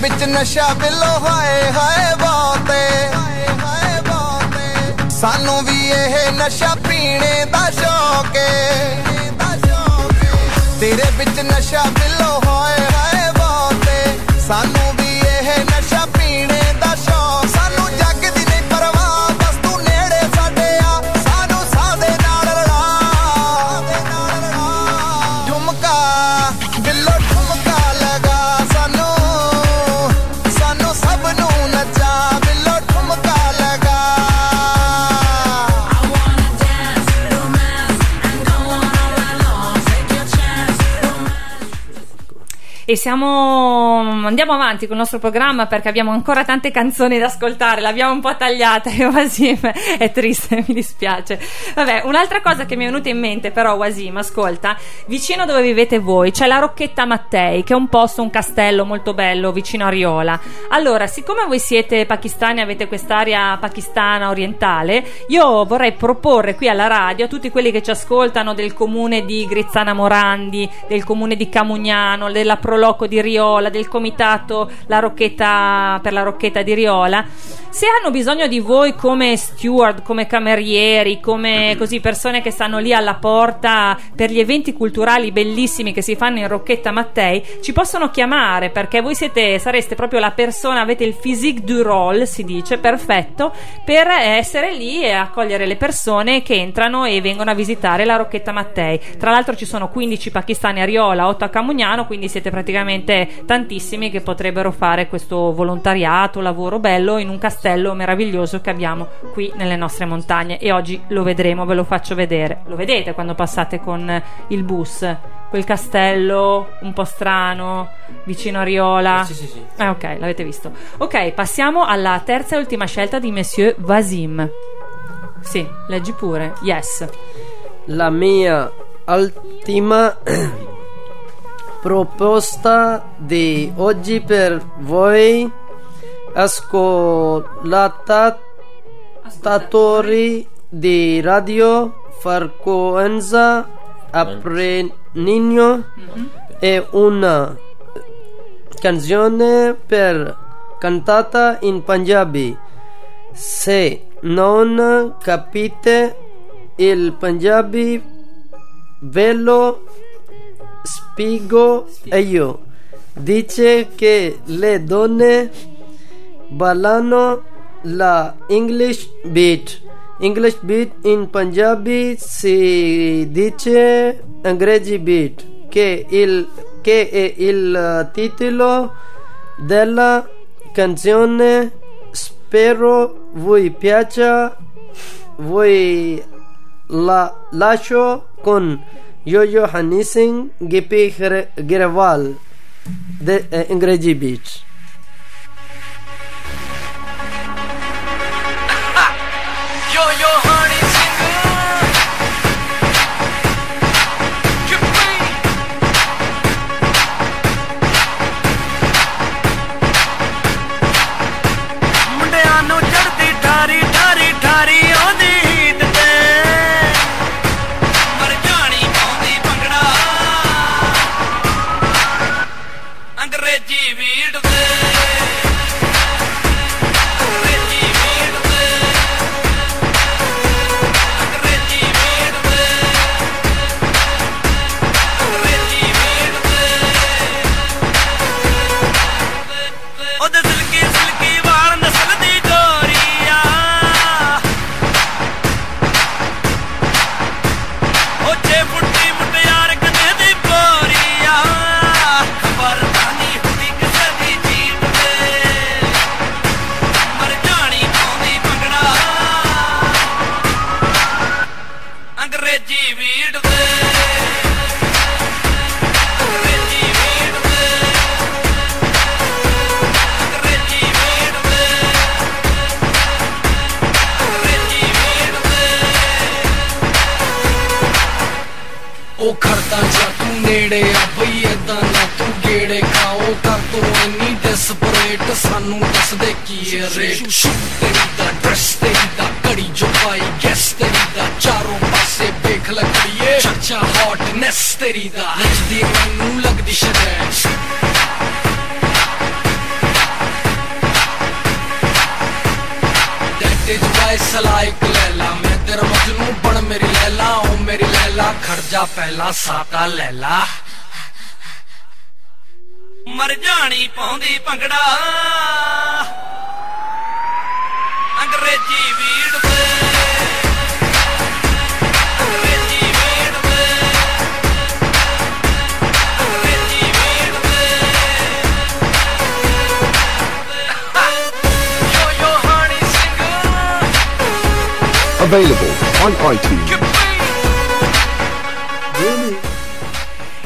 ਵਿੱਚ ਨਸ਼ਾ ਬਿੱਲੋ ਹਾਏ ਹਾਏ ਬਾਤੇ ਸਾਨੂੰ ਵੀ ਇਹ ਨਸ਼ਾ ਪੀਣੇ ਦਾ ਸ਼ੌਕ ਏ। ਤੇਰੇ ਵਿੱਚ ਨਸ਼ਾ ਬਿੱਲੋ siamo andiamo avanti con il nostro programma perché abbiamo ancora tante canzoni da ascoltare, l'abbiamo un po' tagliata e Wasim è triste, mi dispiace. Vabbè, un'altra cosa che mi è venuta in mente però Wasim, ascolta, vicino dove vivete voi c'è la Rocchetta Mattei, che è un posto, un castello molto bello vicino a Riola. Allora, siccome voi siete pakistani, avete quest'area pakistana orientale, io vorrei proporre qui alla radio a tutti quelli che ci ascoltano del comune di Grizzana Morandi, del comune di Camugnano, della Proloco di Riola, del comitato la Rocchetta, per la Rocchetta di Riola, se hanno bisogno di voi come steward, come camerieri, come così persone che stanno lì alla porta per gli eventi culturali bellissimi che si fanno in Rocchetta Mattei, ci possono chiamare perché voi siete, sareste proprio la persona, avete il physique du rôle, si dice, perfetto, per essere lì e accogliere le persone che entrano e vengono a visitare la Rocchetta Mattei. Tra l'altro ci sono 15 pakistani a Riola, 8 a Camugnano, quindi siete praticamente tantissimi che potrebbero fare questo volontariato, lavoro bello in un castello meraviglioso che abbiamo qui nelle nostre montagne e oggi lo vedremo, ve lo faccio vedere. Lo vedete quando passate con il bus? Quel castello un po' strano vicino a Riola. Sì, sì, sì. Eh, ok, l'avete visto. Ok, passiamo alla terza e ultima scelta di Monsieur Vasim. Sì, leggi pure. Yes. La mia ultima proposta di oggi per voi ascoltatori di radio Frequenza Apprenino è una canzone per cantata in Punjabi. Se non capite il Punjabi ve lo spiego io. Dice che le donne ballano la English beat. English beat in Punjabi si dice Angrezi beat, che, il, che è il titolo della canzone. Spero vi piaccia. Vi la lascio con Jojo Hanising Gippi Girewal, the eh, in Engreji Beach. Desperate ਸਾਨੂੰ ਦੱਸ ਦੇ ਕੀ ਹੈ ਰੇਟ ਤੇਰੀ ਦਾ ਡਰੈਸ ਤੇਰੀ ਦਾ ਕੜੀ ਜੋ ਪਾਈ ਗੈਸ ਤੇਰੀ ਦਾ ਚਾਰੋਂ ਪਾਸੇ ਵੇਖ ਲੱਗੜੀਏ ਚਰਚਾ ਹੌਟਨੈਸ ਤੇਰੀ ਦਾ ਨੱਚਦੀ ਮੈਨੂੰ ਲੱਗਦੀ ਸ਼ਰੈਸ਼ ਡੈਡੇ ਜਵਾਈ ਸਲਾਈਕ ਲੈਲਾ ਮੈਂ ਤੇਰਾ ਮਜਨੂ ਬਣ ਮੇਰੀ ਲੈਲਾ ਓ ਮੇਰੀ ਲੈਲਾ ਖੜ ਜਾ ਪਹਿਲਾਂ ਸਾਤਾ ਲੈਲਾ ਮਰ ਜਾਣੀ ਪਾਉਂਦੀ ਭੰਗੜਾ ਅੰਗਰੇਜ਼ੀ ਵੀੜ ਤੇ ਅੰਗਰੇਜ਼ੀ ਵੀੜ ਤੇ ਅੰਗਰੇਜ਼ੀ ਵੀੜ ਤੇ ਯੋ ਯੋ ਹਣੀ Singh Available on iTunes.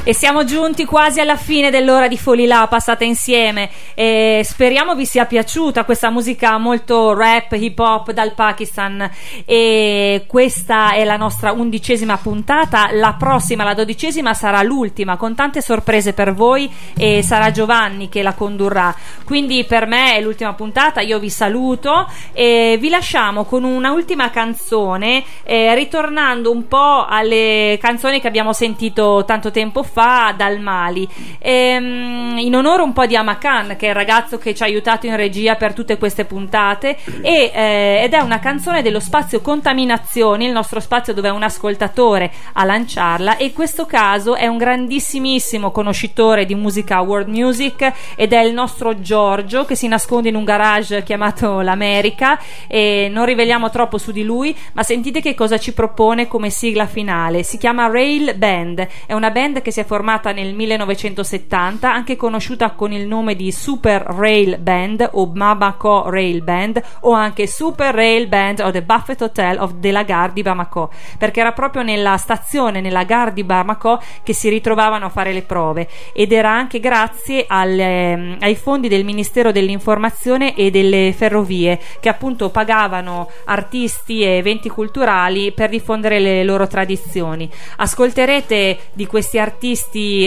E siamo giunti quasi alla fine dell'ora di Folilà passata insieme. E speriamo vi sia piaciuta questa musica molto rap, hip hop dal Pakistan. E questa è la nostra undicesima puntata, la prossima, la dodicesima sarà l'ultima con tante sorprese per voi. E sarà Giovanni che la condurrà, quindi per me è l'ultima puntata, io vi saluto. E vi lasciamo con una ultima canzone eh, ritornando un po' alle canzoni che abbiamo sentito tanto tempo fa dal Mali. Ehm, in onore un po' di Amakan, che è il ragazzo che ci ha aiutato in regia per tutte queste puntate, e, eh, ed è una canzone dello spazio Contaminazioni, il nostro spazio dove è un ascoltatore a lanciarla. E in questo caso è un grandissimissimo conoscitore di musica world music ed è il nostro Giorgio che si nasconde in un garage chiamato l'America. E non riveliamo troppo su di lui, ma sentite che cosa ci propone come sigla finale. Si chiama Rail Band, è una band che si è formata nel 1970, anche conosciuta con il nome di Super Rail Band o Bamako Rail Band o anche Super Rail Band o The Buffet Hotel of della Gare di Bamako, perché era proprio nella stazione, nella Gare di Bamako che si ritrovavano a fare le prove ed era anche grazie alle, ai fondi del Ministero dell'Informazione e delle Ferrovie che appunto pagavano artisti e eventi culturali per diffondere le loro tradizioni. Ascolterete di questi artisti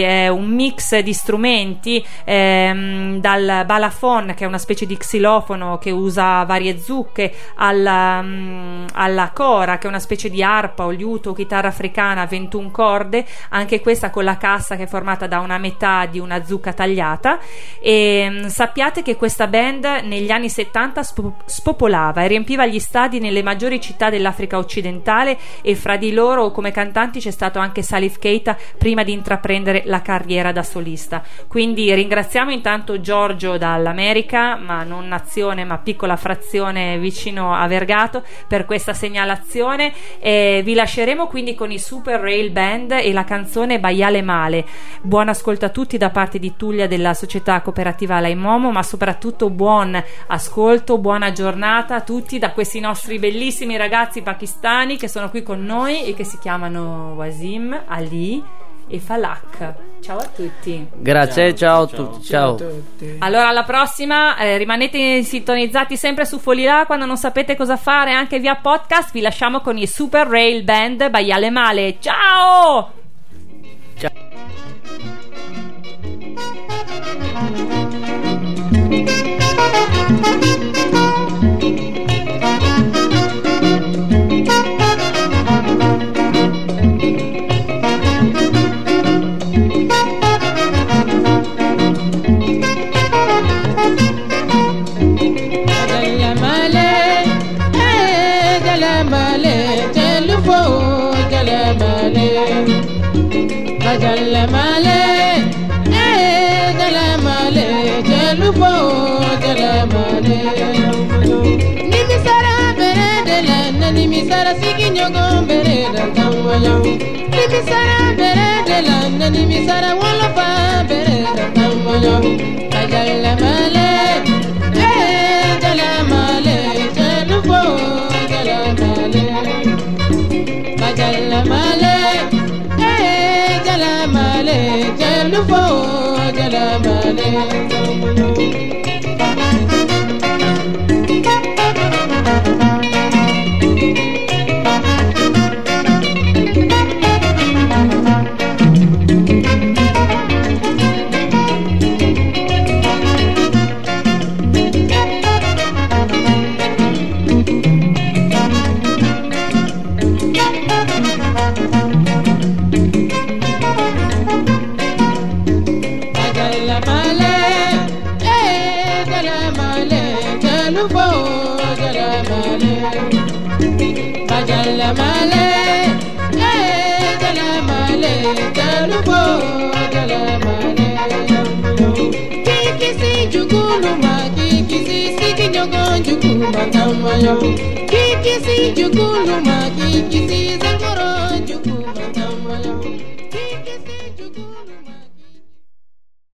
eh, un mix di strumenti ehm, dal balafon che è una specie di xilofono che usa varie zucche alla, mm, alla cora che è una specie di arpa o liuto chitarra africana a 21 corde anche questa con la cassa che è formata da una metà di una zucca tagliata. E mm, sappiate che questa band negli anni 70 spo- spopolava e riempiva gli stadi nelle maggiori città dell'Africa occidentale e fra di loro come cantanti c'è stato anche Salif Keita prima di intraprendere la carriera da solista. Quindi ringraziamo intanto Giorgio dall'America, ma non nazione, ma piccola frazione vicino a Vergato per questa segnalazione. E vi lasceremo quindi con i Super Rail Band e la canzone Baiale Male. Buon ascolto a tutti da parte di Tullia della società cooperativa Laimomo, ma soprattutto buon ascolto, buona giornata a tutti da questi nostri bellissimi ragazzi pakistani che sono qui con noi e che si chiamano Wasim, Ali e Falak. Ciao a tutti. Grazie, ciao, a tutti. Ciao. Allora, alla prossima, eh, rimanete sintonizzati sempre su Folilà quando non sapete cosa fare anche via podcast. Vi lasciamo con i Super Rail Band Baiale Male. Ciao! Kikisi jukulu ma kikisi